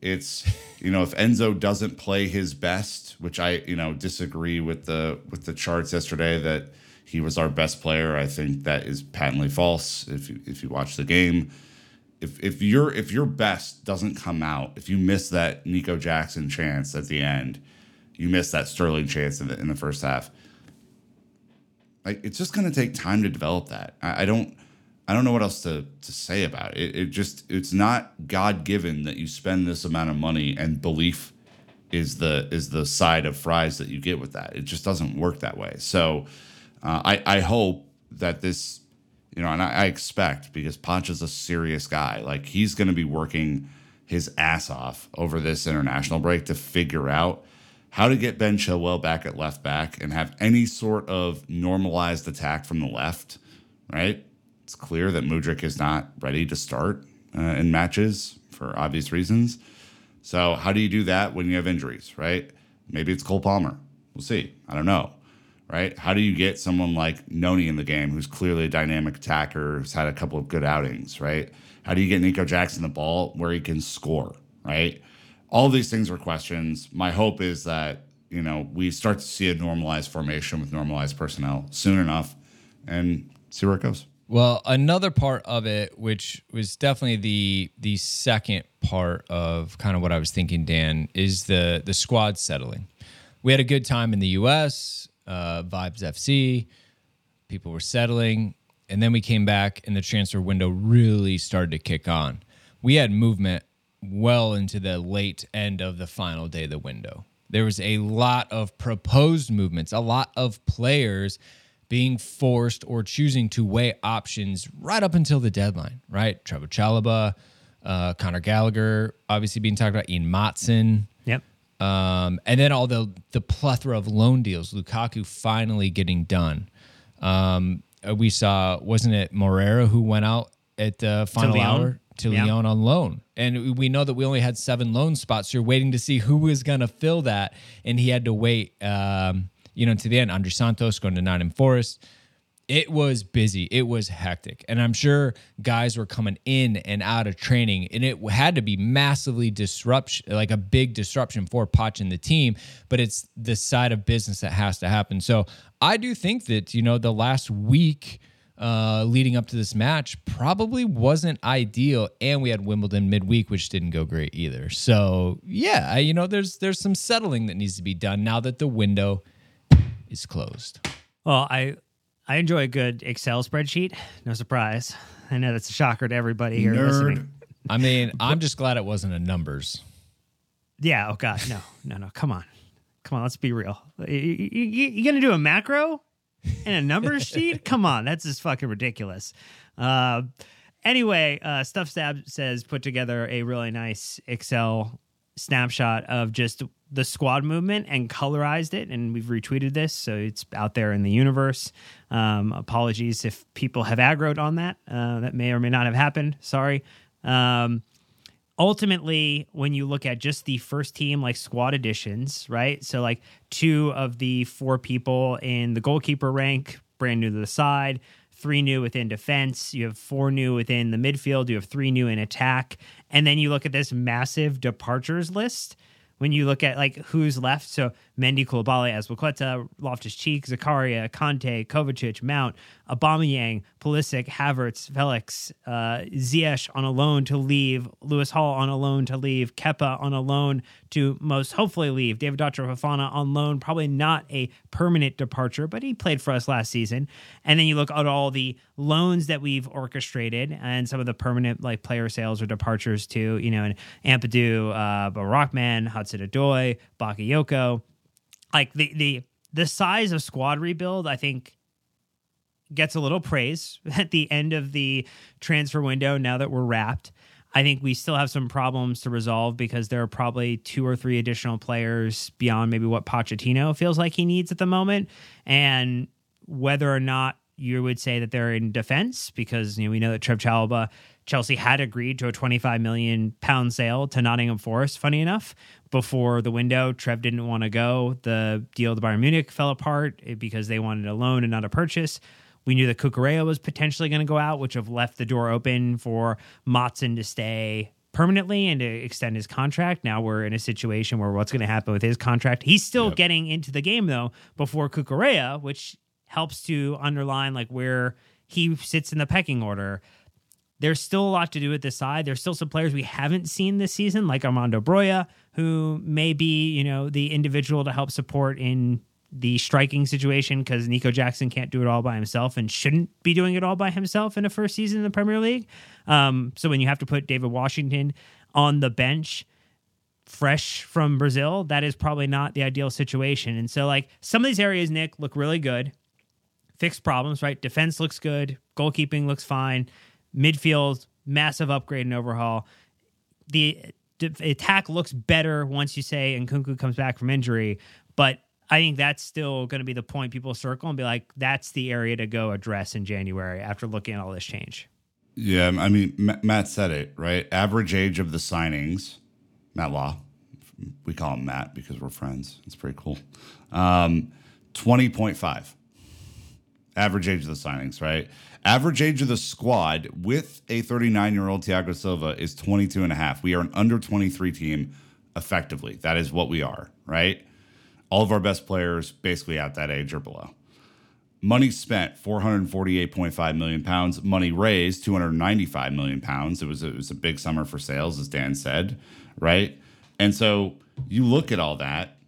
Speaker 4: It's you know if Enzo doesn't play his best, which I you know disagree with the with the charts yesterday that he was our best player. I think that is patently false. If you, if you watch the game, if if your if your best doesn't come out, if you miss that Nico Jackson chance at the end, you miss that Sterling chance in the in the first half. Like it's just going to take time to develop that. I, I don't. I don't know what else to, to say about it. it. It just it's not God given that you spend this amount of money and belief is the is the side of fries that you get with that. It just doesn't work that way. So uh, I I hope that this you know and I, I expect because Poch is a serious guy. Like he's going to be working his ass off over this international break to figure out how to get Ben Chilwell back at left back and have any sort of normalized attack from the left, right? It's clear that Mudryk is not ready to start uh, in matches for obvious reasons. So, how do you do that when you have injuries, right? Maybe it's Cole Palmer. We'll see. I don't know, right? How do you get someone like Noni in the game who's clearly a dynamic attacker, who's had a couple of good outings, right? How do you get Nico Jackson the ball where he can score, right? All these things are questions. My hope is that, you know, we start to see a normalized formation with normalized personnel soon enough and see where it goes.
Speaker 2: Well, another part of it, which was definitely the the second part of kind of what I was thinking, Dan, is the the squad settling. We had a good time in the U.S. Uh, Vibes FC, people were settling, and then we came back, and the transfer window really started to kick on. We had movement well into the late end of the final day of the window. There was a lot of proposed movements, a lot of players being forced or choosing to weigh options right up until the deadline, right? Trevor Chalobah, uh, Conor Gallagher, obviously being talked about, Ian Maatsen.
Speaker 3: Yep.
Speaker 2: Um, and then all the the plethora of loan deals, Lukaku finally getting done. Um, uh, we saw, wasn't it Moreira who went out at the final hour to yeah. Lyon on loan? And we know that we only had seven loan spots. So you're waiting to see who was going to fill that, and he had to wait. Um, you know, to the end, Andrey Santos going to Nottingham Forest. it was busy. It was hectic. And I'm sure guys were coming in and out of training, and it had to be massively disruption, like a big disruption for Poch and the team. But it's the side of business that has to happen. So I do think that, you know, the last week uh, leading up to this match probably wasn't ideal. And we had Wimbledon midweek, which didn't go great either. So yeah, you know, there's there's some settling that needs to be done now that the window is closed.
Speaker 3: Well, I I enjoy a good Excel spreadsheet. No surprise. I know that's a shocker to everybody here
Speaker 4: Nerd.
Speaker 3: listening.
Speaker 2: I mean, I'm just glad it wasn't a numbers.
Speaker 3: Yeah. Oh God. No. No. No. Come on. Come on. Let's be real. You, you, you gonna do a macro and a numbers sheet? Come on. That's just fucking ridiculous. Uh, anyway, uh, Stuff Stab says put together a really nice Excel snapshot of just the squad movement and colorized it, and we've retweeted this, so it's out there in the universe. Um, apologies if people have aggroed on that. Uh, that may or may not have happened. Sorry. Um, ultimately, when you look at just the first team, like squad additions, right? So, like two of the four people in the goalkeeper rank, brand new to the side, three new within defense, you have four new within the midfield, you have three new in attack. And then you look at this massive departures list when you look at like who's left. So Mendy, Koulibaly, Azpilicueta, Loftus Cheek, Zakaria, Kanté, Kovacic, Mount, Aubameyang, Pulisic, Havertz, Felix, uh, Ziyech on a loan to leave, Lewis Hall on a loan to leave, Kepa on a loan to most hopefully leave, David Datro Fofana on loan, probably not a permanent departure, but he played for us last season. And then you look at all the loans that we've orchestrated and some of the permanent like player sales or departures too, you know, and Ampadu, uh, Baba Rahman, Hudson Odoi, Bakayoko like the the the size of squad rebuild, I think gets a little praise at the end of the transfer window now that we're wrapped. I think we still have some problems to resolve because there are probably two or three additional players beyond maybe what Pochettino feels like he needs at the moment. And whether or not you would say that they're in defense, because you know we know that Trev Chalobah Chelsea had agreed to a 25 million pound sale to Nottingham Forest, funny enough, before the window. Trev didn't want to go. The deal to Bayern Munich fell apart eh, because they wanted a loan and not a purchase. We knew that Cucurella was potentially going to go out, which have left the door open for Maatsen to stay permanently and to extend his contract. Now we're in a situation where what's going to happen with his contract? He's still yep. getting into the game though before Cucurella, which helps to underline like where he sits in the pecking order. There's still a lot to do at this side. There's still some players we haven't seen this season, like Armando Broja, who may be, you know, the individual to help support in the striking situation because Nico Jackson can't do it all by himself and shouldn't be doing it all by himself in a first season in the Premier League. Um, so when you have to put Deivid Washington on the bench, fresh from Brazil, that is probably not the ideal situation. And so, like, some of these areas, Nick, look really good. Fixed problems, right? Defense looks good. Goalkeeping looks fine. Midfield, massive upgrade and overhaul. The, attack looks better once you say Nkunku comes back from injury, but I think that's still going to be the point people circle and be like, that's the area to go address in January after looking at all this change.
Speaker 4: Yeah, I mean, Matt said it right. Average age of the signings, Matt Law, we call him Matt because we're friends. It's pretty cool. Um, Twenty point five. Average age of the signings, right? Average age of the squad with a 39 year old Thiago Silva is 22 and a half. We are an under 23 team effectively. That is what we are, right? All of our best players basically at that age or below. Money spent 448.5 million pounds. Money raised 295 million pounds. It was a, it was a big summer for sales, as Dan said, right? And so you look at all that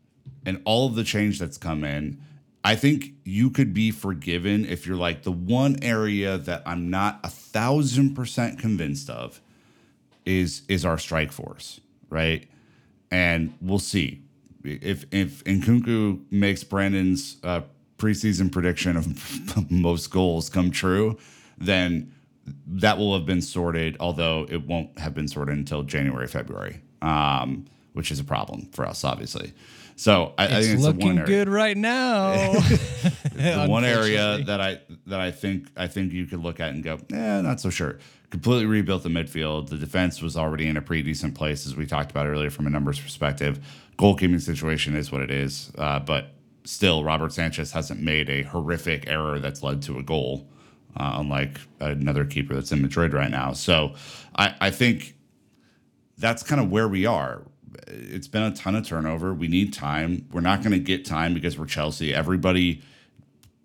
Speaker 4: and all of the change that's come in I think you could be forgiven if you're like the one area that I'm not a thousand percent convinced of is is our strike force, right? And we'll see if if Nkunku makes Brandon's uh, preseason prediction of most goals come true, then that will have been sorted. Although it won't have been sorted until January February, um, which is a problem for us, obviously. So I,
Speaker 2: it's
Speaker 4: I think it's
Speaker 2: looking good right now.
Speaker 4: the one area that I that I think I think you could look at and go, yeah, not so sure. Completely rebuilt the midfield. The defense was already in a pretty decent place, as we talked about earlier from a numbers perspective. Goalkeeping situation is what it is, uh, but still, Robert Sanchez hasn't made a horrific error that's led to a goal, uh, unlike another keeper that's in Madrid right now. So I, I think that's kind of where we are. It's been a ton of turnover. We need time. We're not going to get time because we're Chelsea. Everybody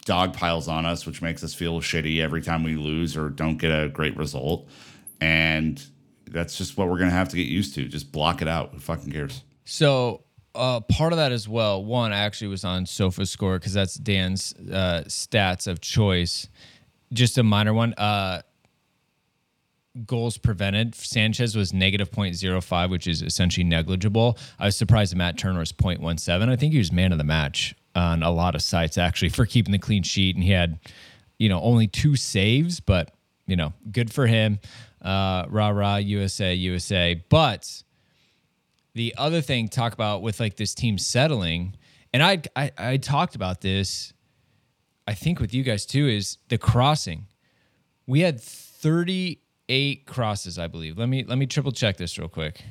Speaker 4: dog piles on us, which makes us feel shitty every time we lose or don't get a great result. And that's just what we're going to have to get used to. Just block it out. Who fucking cares?
Speaker 2: So uh, part of that as well. One, I actually was on Sofa Score because that's Dan's uh, stats of choice. Just a minor one. Uh, goals prevented. Sanchez was negative 0.05, which is essentially negligible. I was surprised that Matt Turner was 0.17. I think he was man of the match on a lot of sites actually for keeping the clean sheet, and he had, you know, only two saves, but you know, good for him. Uh, rah rah USA USA. But the other thing talk about with like this team settling, and I I, I talked about this, I think with you guys too, is the crossing. We had 38 crosses, I believe. Let me let me triple check this real quick.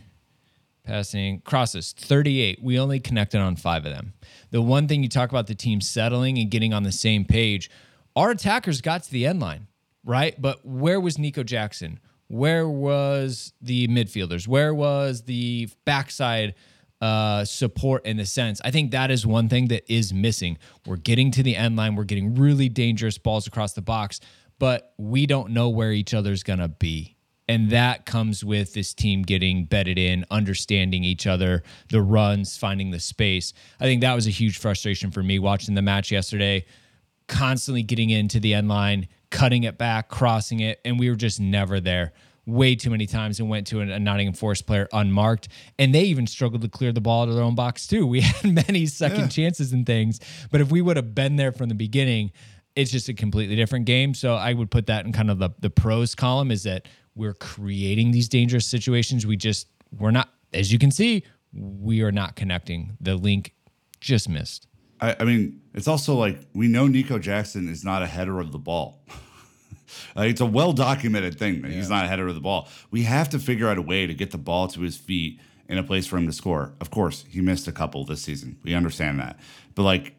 Speaker 2: Passing crosses, 38. We only connected on five of them. The one thing you talk about the team settling and getting on the same page, our attackers got to the end line, right? But where was Nico Jackson? Where was the midfielders? Where was the backside uh, support in the sense? I think that is one thing that is missing. We're getting to the end line, we're getting really dangerous balls across the box, but we don't know where each other's going to be. And that comes with this team getting bedded in, understanding each other, the runs, finding the space. I think that was a huge frustration for me watching the match yesterday, constantly getting into the end line, cutting it back, crossing it, and we were just never there. Way too many times and went to a Nottingham Forest player unmarked, and they even struggled to clear the ball out of their own box too. We had many second yeah. chances and things, but if we would have been there from the beginning, it's just a completely different game. So I would put that in kind of the the pros column is that we're creating these dangerous situations. We just we're not, as you can see, we are not connecting. The link just missed.
Speaker 4: I, I mean, it's also like we know Nico Jackson is not a header of the ball. like it's a well documented thing that yeah. he's not a header of the ball. We have to figure out a way to get the ball to his feet in a place for him to score. Of course, he missed a couple this season. We understand that, but like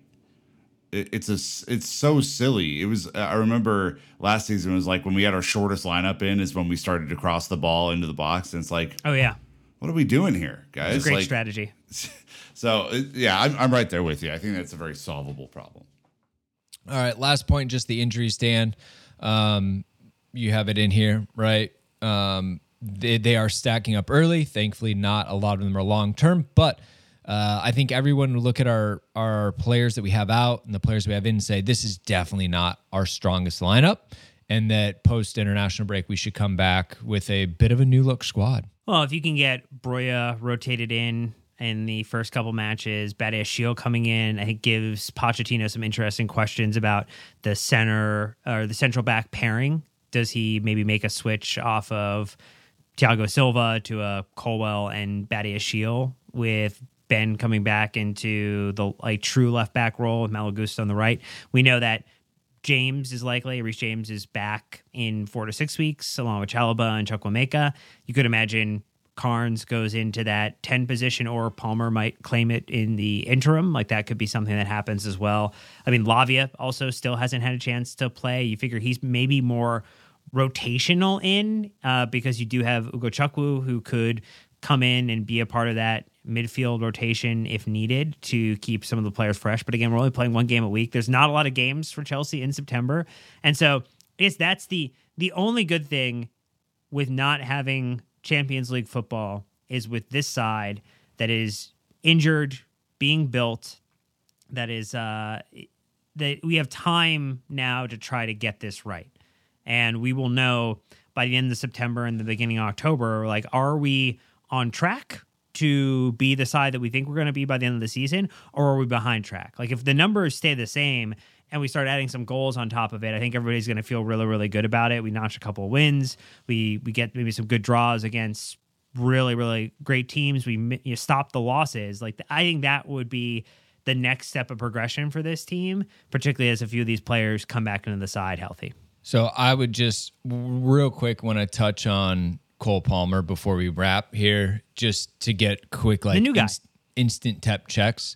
Speaker 4: it's a it's so silly. It was I remember last season was like when we had our shortest lineup in is when we started to cross the ball into the box and it's like
Speaker 3: oh yeah.
Speaker 4: what are we doing here guys?
Speaker 3: It's a great
Speaker 4: like,
Speaker 3: strategy.
Speaker 4: so yeah I'm, I'm right there with you. I think that's a very solvable problem.
Speaker 2: All right last point just the injury stand um, you have it in here right? Um, they, they are stacking up early. Thankfully not a lot of them are long term but uh, I think everyone would look at our our players that we have out and the players we have in and say this is definitely not our strongest lineup, and that post international break we should come back with a bit of a new look squad.
Speaker 3: Well, if you can get Broja rotated in in the first couple matches, Badiashile coming in, I think gives Pochettino some interesting questions about the center or the central back pairing. Does he maybe make a switch off of Thiago Silva to a Colwill and Badiashile with Ben coming back into the like true left back role with Malo Gusto on the right. We know that James is likely. Reece James is back in four to six weeks, along with Chalobah and Chukwuemeka. You could imagine Carnes goes into that 10 position, or Palmer might claim it in the interim. Like that could be something that happens as well. I mean, Lavia also still hasn't had a chance to play. You figure he's maybe more rotational in uh, because you do have Ugochukwu who could come in and be a part of that midfield rotation if needed to keep some of the players fresh. But again, we're only playing one game a week. There's not a lot of games for Chelsea in September. And so I guess that's the the only good thing with not having Champions League football is with this side that is injured, being built, that is uh that we have time now to try to get this right. And we will know by the end of September and the beginning of October, like, are we on track to be the side that we think we're going to be by the end of the season, or are we behind track? Like if the numbers stay the same and we start adding some goals on top of it, I think everybody's going to feel really, really good about it. We notch a couple of wins. We we get maybe some good draws against really, really great teams. We you stop the losses. Like I think that would be the next step of progression for this team, particularly as a few of these players come back into the side healthy.
Speaker 2: So I would just real quick want to touch on Cole Palmer before we wrap here, just to get quick like
Speaker 3: the new guy.
Speaker 2: Inst- instant tap checks.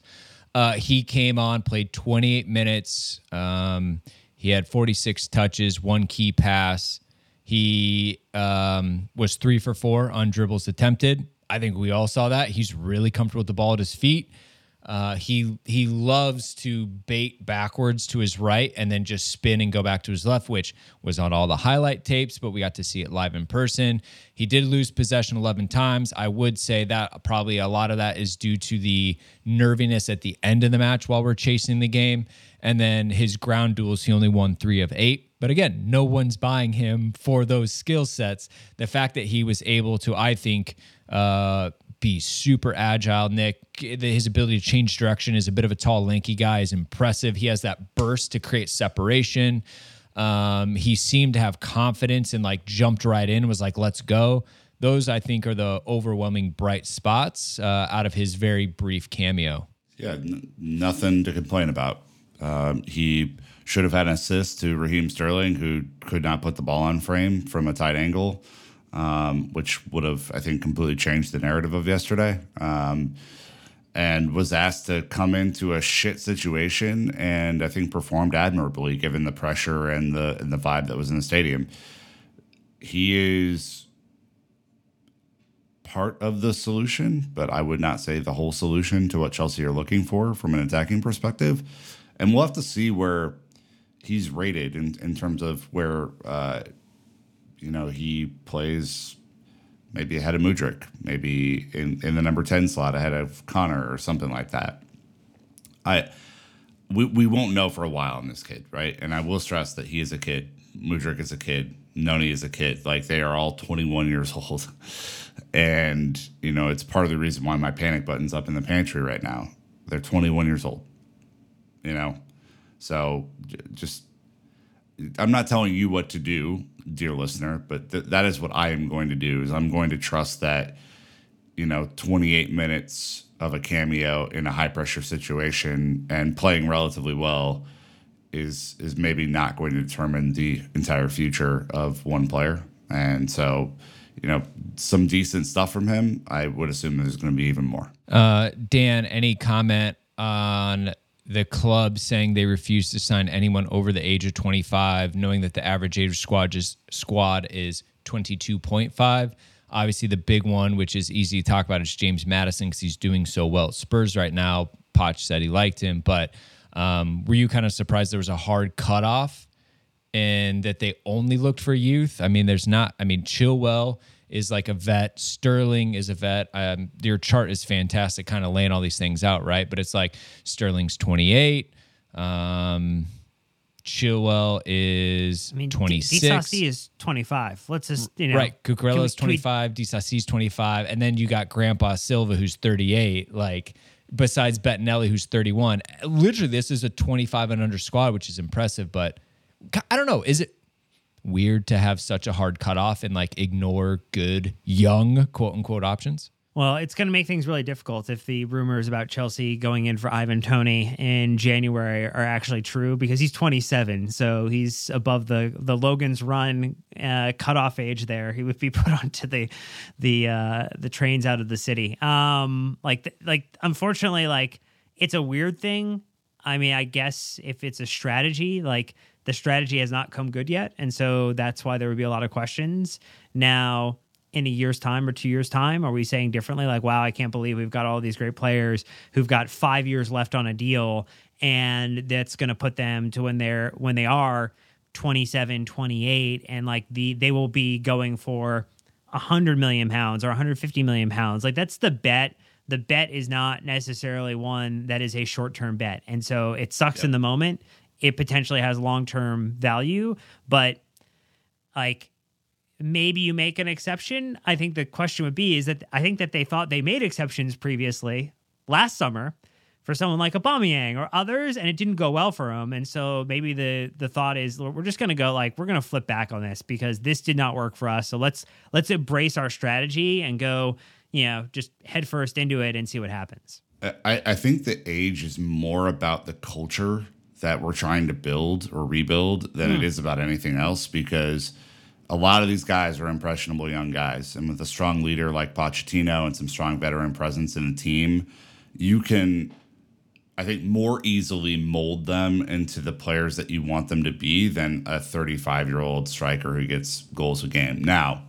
Speaker 2: Uh, he came on, played 28 minutes. Um, he had 46 touches, one key pass. He um, was three for four on dribbles attempted. I think we all saw that. He's really comfortable with the ball at his feet. Uh, he he loves to bait backwards to his right and then just spin and go back to his left, which was on all the highlight tapes, but we got to see it live in person. He did lose possession 11 times. I would say that probably a lot of that is due to the nerviness at the end of the match while we're chasing the game. And then his ground duels, he only won three of eight. But again, no one's buying him for those skill sets. The fact that he was able to, I think, uh, be super agile. Nick, his ability to change direction is a bit of a tall, lanky guy is impressive. He has that burst to create separation. Um, he seemed to have confidence and like jumped right in, was like, let's go. Those, I think, are the overwhelming bright spots uh, out of his very brief cameo.
Speaker 4: Yeah, n- nothing to complain about. Um, he should have had an assist to Raheem Sterling, who could not put the ball on frame from a tight angle um, which would have, I think, completely changed the narrative of yesterday. Um, and was asked to come into a shit situation, and I think performed admirably given the pressure and the and the vibe that was in the stadium. He is part of the solution, but I would not say the whole solution to what Chelsea are looking for from an attacking perspective. And we'll have to see where he's rated in, in terms of where uh, you know, he plays maybe ahead of Mudryk, maybe in, in the number 10 slot ahead of Conor or something like that. I we, we won't know for a while on this kid, right? And I will stress that he is a kid. Mudryk is a kid. Noni is a kid. Like they are all 21 years old. And, you know, it's part of the reason why my panic button's up in the pantry right now. They're 21 years old, you know? So just I'm not telling you what to do, dear listener, but th- that is what I am going to do. Is I'm going to trust that, you know, 28 minutes of a cameo in a high pressure situation and playing relatively well is is maybe not going to determine the entire future of one player. And so, you know, some decent stuff from him. I would assume there's going to be even more.
Speaker 2: Uh, Dan, any comment on the club saying they refuse to sign anyone over the age of 25, knowing that the average age of squad is, squad is 22.5. Obviously, the big one, which is easy to talk about, is James Maddison because he's doing so well at Spurs right now. Poch said he liked him, but um, were you kind of surprised there was a hard cutoff and that they only looked for youth? I mean, there's not. I mean, Chilwell is like a vet. Sterling is a vet. Um, your chart is fantastic, kind of laying all these things out, right? But it's like Sterling's 28. Um, Chilwell is I mean, 26.
Speaker 3: Disasi is 25. Let's just, you know.
Speaker 2: Right. Cucurella is 25. Disasi is 25. And then you got Grandpa Silva, who's 38. Like, besides Bettinelli, who's 31. Literally, this is a 25 and under squad, which is impressive. But I don't know. Is it weird to have such a hard cutoff and like ignore good young quote unquote options?
Speaker 3: Well, it's going to make things really difficult if the rumors about Chelsea going in for Ivan Toney in January are actually true because he's 27, so he's above the the Logan's Run uh, cutoff age. There, he would be put onto the the uh, the trains out of the city. Um, like like unfortunately, like it's a weird thing. I mean, I guess if it's a strategy, like the strategy has not come good yet. And so that's why there would be a lot of questions. Now, in a year's time or two years' time, are we saying differently? Like, wow, I can't believe we've got all these great players who've got five years left on a deal, and that's going to put them to when they're when they are 27, 28, and like the they will be going for 100 million pounds or 150 million pounds. Like that's the bet. The bet is not necessarily one that is a short term bet. And so it sucks yep. in the moment it potentially has long term value. But like maybe you make an exception. I think the question would be is that I think that they thought they made exceptions previously last summer for someone like Aubameyang or others, and it didn't go well for them. And so maybe the the thought is we're just going to go like we're going to flip back on this because this did not work for us. So let's let's embrace our strategy and go, you know, just head first into it and see what happens.
Speaker 4: I, I think the age is more about the culture that we're trying to build or rebuild than mm. it hmm. about anything else because a lot of these guys are impressionable young guys. And with a strong leader like Pochettino and some strong veteran presence in the team, you can, I think more easily mold them into the players that you want them to be than a 35 year old striker who gets goals a game. Now,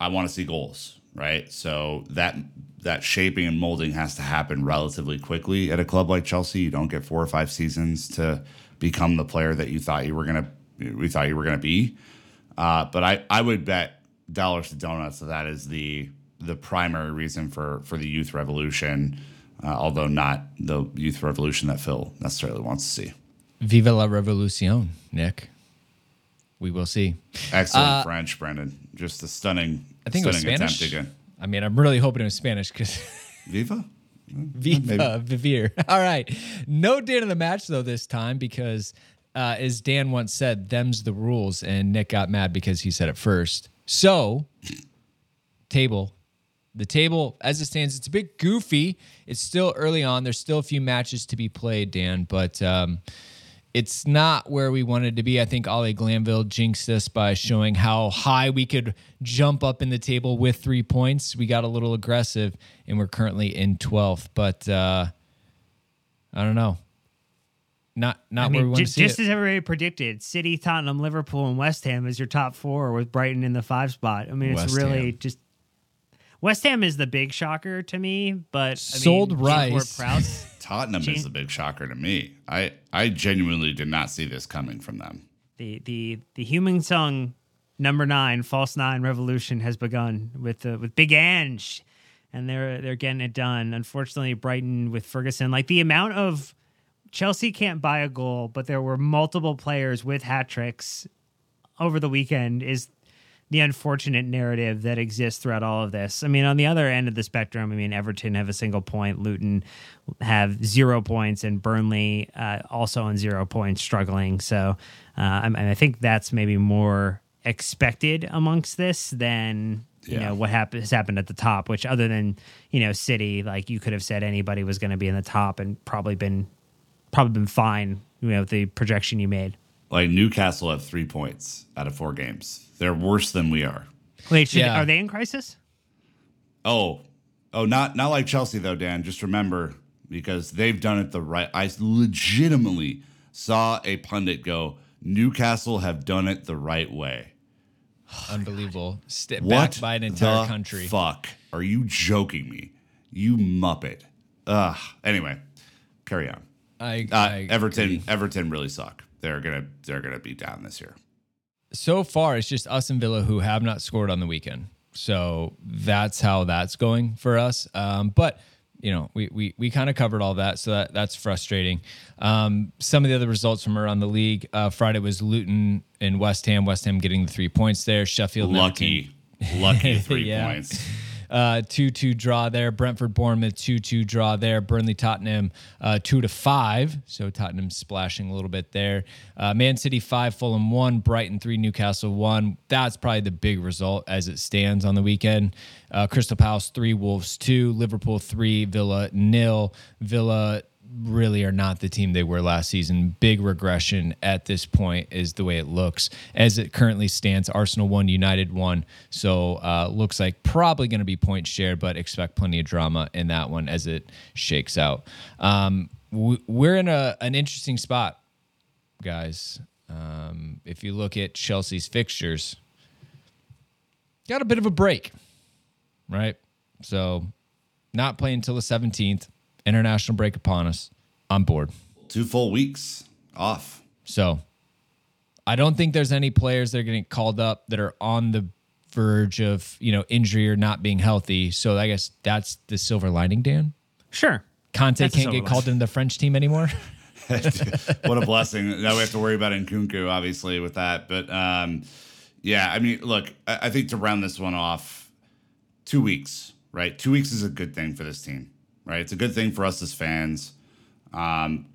Speaker 4: I want to see goals, right? So that that shaping and molding has to happen relatively quickly at a club like Chelsea. You don't get four or five seasons to become the player that you thought you were gonna we thought you were gonna be. Uh, but I, I would bet dollars to donuts that that is the the primary reason for for the youth revolution, uh, although not the youth revolution that Phil necessarily wants to see.
Speaker 2: Viva la revolution, Nick. We will see.
Speaker 4: Excellent uh, French, Brandon. Just a stunning.
Speaker 2: I think it was Spanish. I mean, I'm really hoping it was Spanish because.
Speaker 4: Viva.
Speaker 2: Viva, Vivir. All right. No Dan of the match, though, this time because, uh, as Dan once said, them's the rules. And Nick got mad because he said it first. So, table. The table, as it stands, it's a bit goofy. It's still early on. There's still a few matches to be played, Dan, but um, it's not where we wanted to be. I think Ollie Glanville jinxed us by showing how high we could jump up in the table with three points. We got a little aggressive, and we're currently in 12th. But uh, I don't know. Not not I mean, where we want
Speaker 3: just,
Speaker 2: to see
Speaker 3: just as everybody predicted, City, Tottenham, Liverpool, and West Ham is your top four, with Brighton in the five spot. I mean, it's West really Ham. just West Ham is the big shocker to me, but I
Speaker 2: sold
Speaker 3: mean,
Speaker 2: Rice.
Speaker 4: Tottenham is the big shocker to me. I I genuinely did not see this coming from them.
Speaker 3: The the the Heung-min number nine false nine revolution has begun with uh, with Big Ange, and they're they're getting it done. Unfortunately, Brighton with Ferguson, like the amount of Chelsea can't buy a goal, but there were multiple players with hat tricks over the weekend is the unfortunate narrative that exists throughout all of this. I mean, on the other end of the spectrum, I mean, Everton have a single point, Luton have zero points, and Burnley uh, also on zero points, struggling. So uh, I, I, think that's maybe more expected amongst this than you yeah. know what happened has happened at the top. Which other than you know City, like you could have said anybody was going to be in the top and probably been probably been fine. You know, the projection you made.
Speaker 4: Like Newcastle have three points out of four games. They're worse than we are.
Speaker 3: Wait, should, yeah. are they in crisis?
Speaker 4: Oh, oh, not not like Chelsea though, Dan. Just remember because they've done it the right. I legitimately saw a pundit go, "Newcastle have done it the right way."
Speaker 2: Unbelievable! St- what by an entire country.
Speaker 4: Fuck! Are you joking me? You muppet. Ugh. Anyway, carry on.
Speaker 2: I, uh, I
Speaker 4: Everton.
Speaker 2: agree.
Speaker 4: Everton really suck they're gonna they're gonna be down this year.
Speaker 2: So far, it's just us and Villa who have not scored on the weekend. So that's how that's going for us. Um, but you know, we we, we kind of covered all that, so that that's frustrating. Um, some of the other results from around the league. Uh, Friday was Luton and West Ham. West Ham getting the three points there. Sheffield
Speaker 4: lucky, lucky three points.
Speaker 2: Uh, 2 2 draw there. Brentford Bournemouth 2 2 draw there. Burnley Tottenham uh, 2 to 5. So Tottenham splashing a little bit there. Uh, Man City 5, Fulham 1, Brighton 3, Newcastle 1. That's probably the big result as it stands on the weekend. Uh, Crystal Palace 3, Wolves 2, Liverpool 3, Villa nil. Villa really are not the team they were last season. Big regression at this point is the way it looks. As it currently stands, Arsenal won, United won. So uh, looks like probably going to be points shared, but expect plenty of drama in that one as it shakes out. Um, we're in a, an interesting spot, guys. Um, if you look at Chelsea's fixtures, got a bit of a break, right? So not playing until the 17th international break upon us. I'm bored.
Speaker 4: Two full weeks off.
Speaker 2: So I don't think there's any players that are getting called up that are on the verge of, you know, injury or not being healthy. So I guess that's the silver lining, Dan.
Speaker 3: Sure.
Speaker 2: Conte that's can't get called into the French team anymore.
Speaker 4: what a blessing. Now we have to worry about Nkunku, obviously, with that. But um, yeah, I mean, look, I, I think to round this one off, two weeks, right? Two weeks is a good thing for this team right? It's a good thing for us as fans. Um,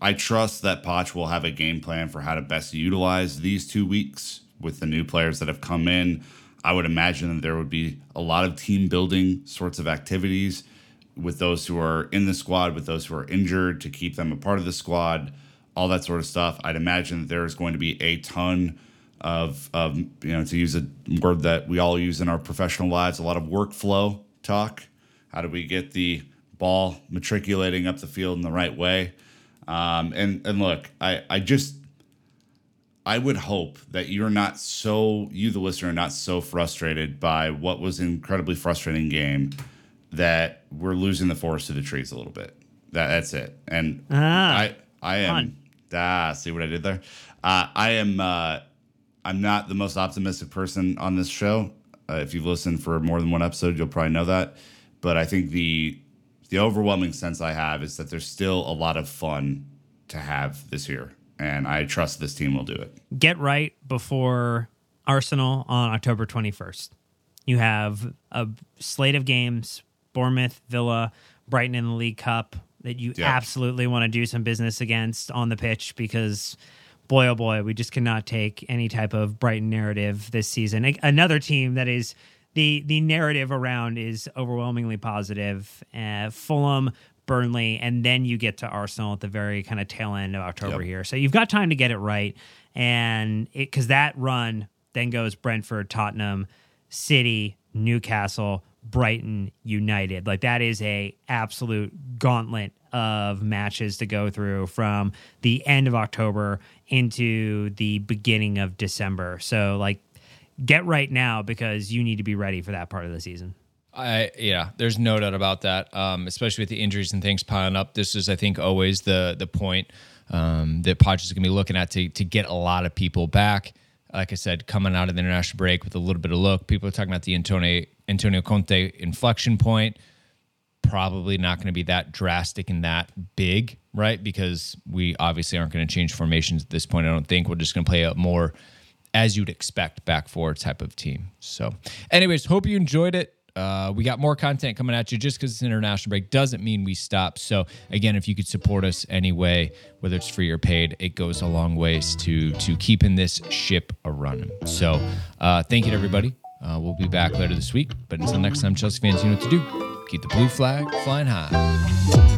Speaker 4: I trust that Poch will have a game plan for how to best utilize these two weeks with the new players that have come in. I would imagine that there would be a lot of team building sorts of activities with those who are in the squad, with those who are injured to keep them a part of the squad, all that sort of stuff. I'd imagine that there is going to be a ton of, of you know, to use a word that we all use in our professional lives, a lot of workflow talk how do we get the ball matriculating up the field in the right way. Um, and and look, I I just I would hope that you're not so you the listener are not so frustrated by what was an incredibly frustrating game that we're losing the forest to the trees a little bit. That that's it. And
Speaker 3: Ah,
Speaker 4: I I am ah see what I did there. Uh, I am uh, I'm not the most optimistic person on this show. Uh, if you've listened for more than one episode, you'll probably know that. But I think the the overwhelming sense I have is that there's still a lot of fun to have this year, and I trust this team will do it.
Speaker 3: get right before Arsenal on October 21st. You have a slate of games Bournemouth, Villa, Brighton in the League Cup that you
Speaker 4: Yeah.
Speaker 3: absolutely want to do some business against on the pitch because, boy, oh boy, we just cannot take any type of Brighton narrative this season. Another team that is. The, the narrative around is overwhelmingly positive. Uh, Fulham, Burnley, and then you get to Arsenal at the very kind of tail end of October
Speaker 4: Yep.
Speaker 3: here. So you've got time to get it right, and because that run then goes Brentford, Tottenham, City, Newcastle, Brighton, United. Like that is a absolute gauntlet of matches to go through from the end of October into the beginning of December. So like get right now because you need to be ready for that part of the season.
Speaker 2: I yeah, there's no doubt about that. Um, especially with the injuries and things piling up. This is, I think, always the the point um, that Poch is going to be looking at to to get a lot of people back. Like I said, coming out of the international break with a little bit of look, people are talking about the Antonio Antonio Conte inflection point. Probably not going to be that drastic and that big, right? Because we obviously aren't going to change formations at this point. I don't think we're just going to play a more as you'd expect back four type of team. So, anyways, hope you enjoyed it. Uh, we got more content coming at you just because it's an international break doesn't mean we stop. So again, if you could support us anyway, whether it's free or paid, it goes a long ways to to keeping this ship a running. So uh, thank you to everybody. Uh, we'll be back later this week. But until next time, Chelsea fans, you know what to do. Keep the blue flag flying high.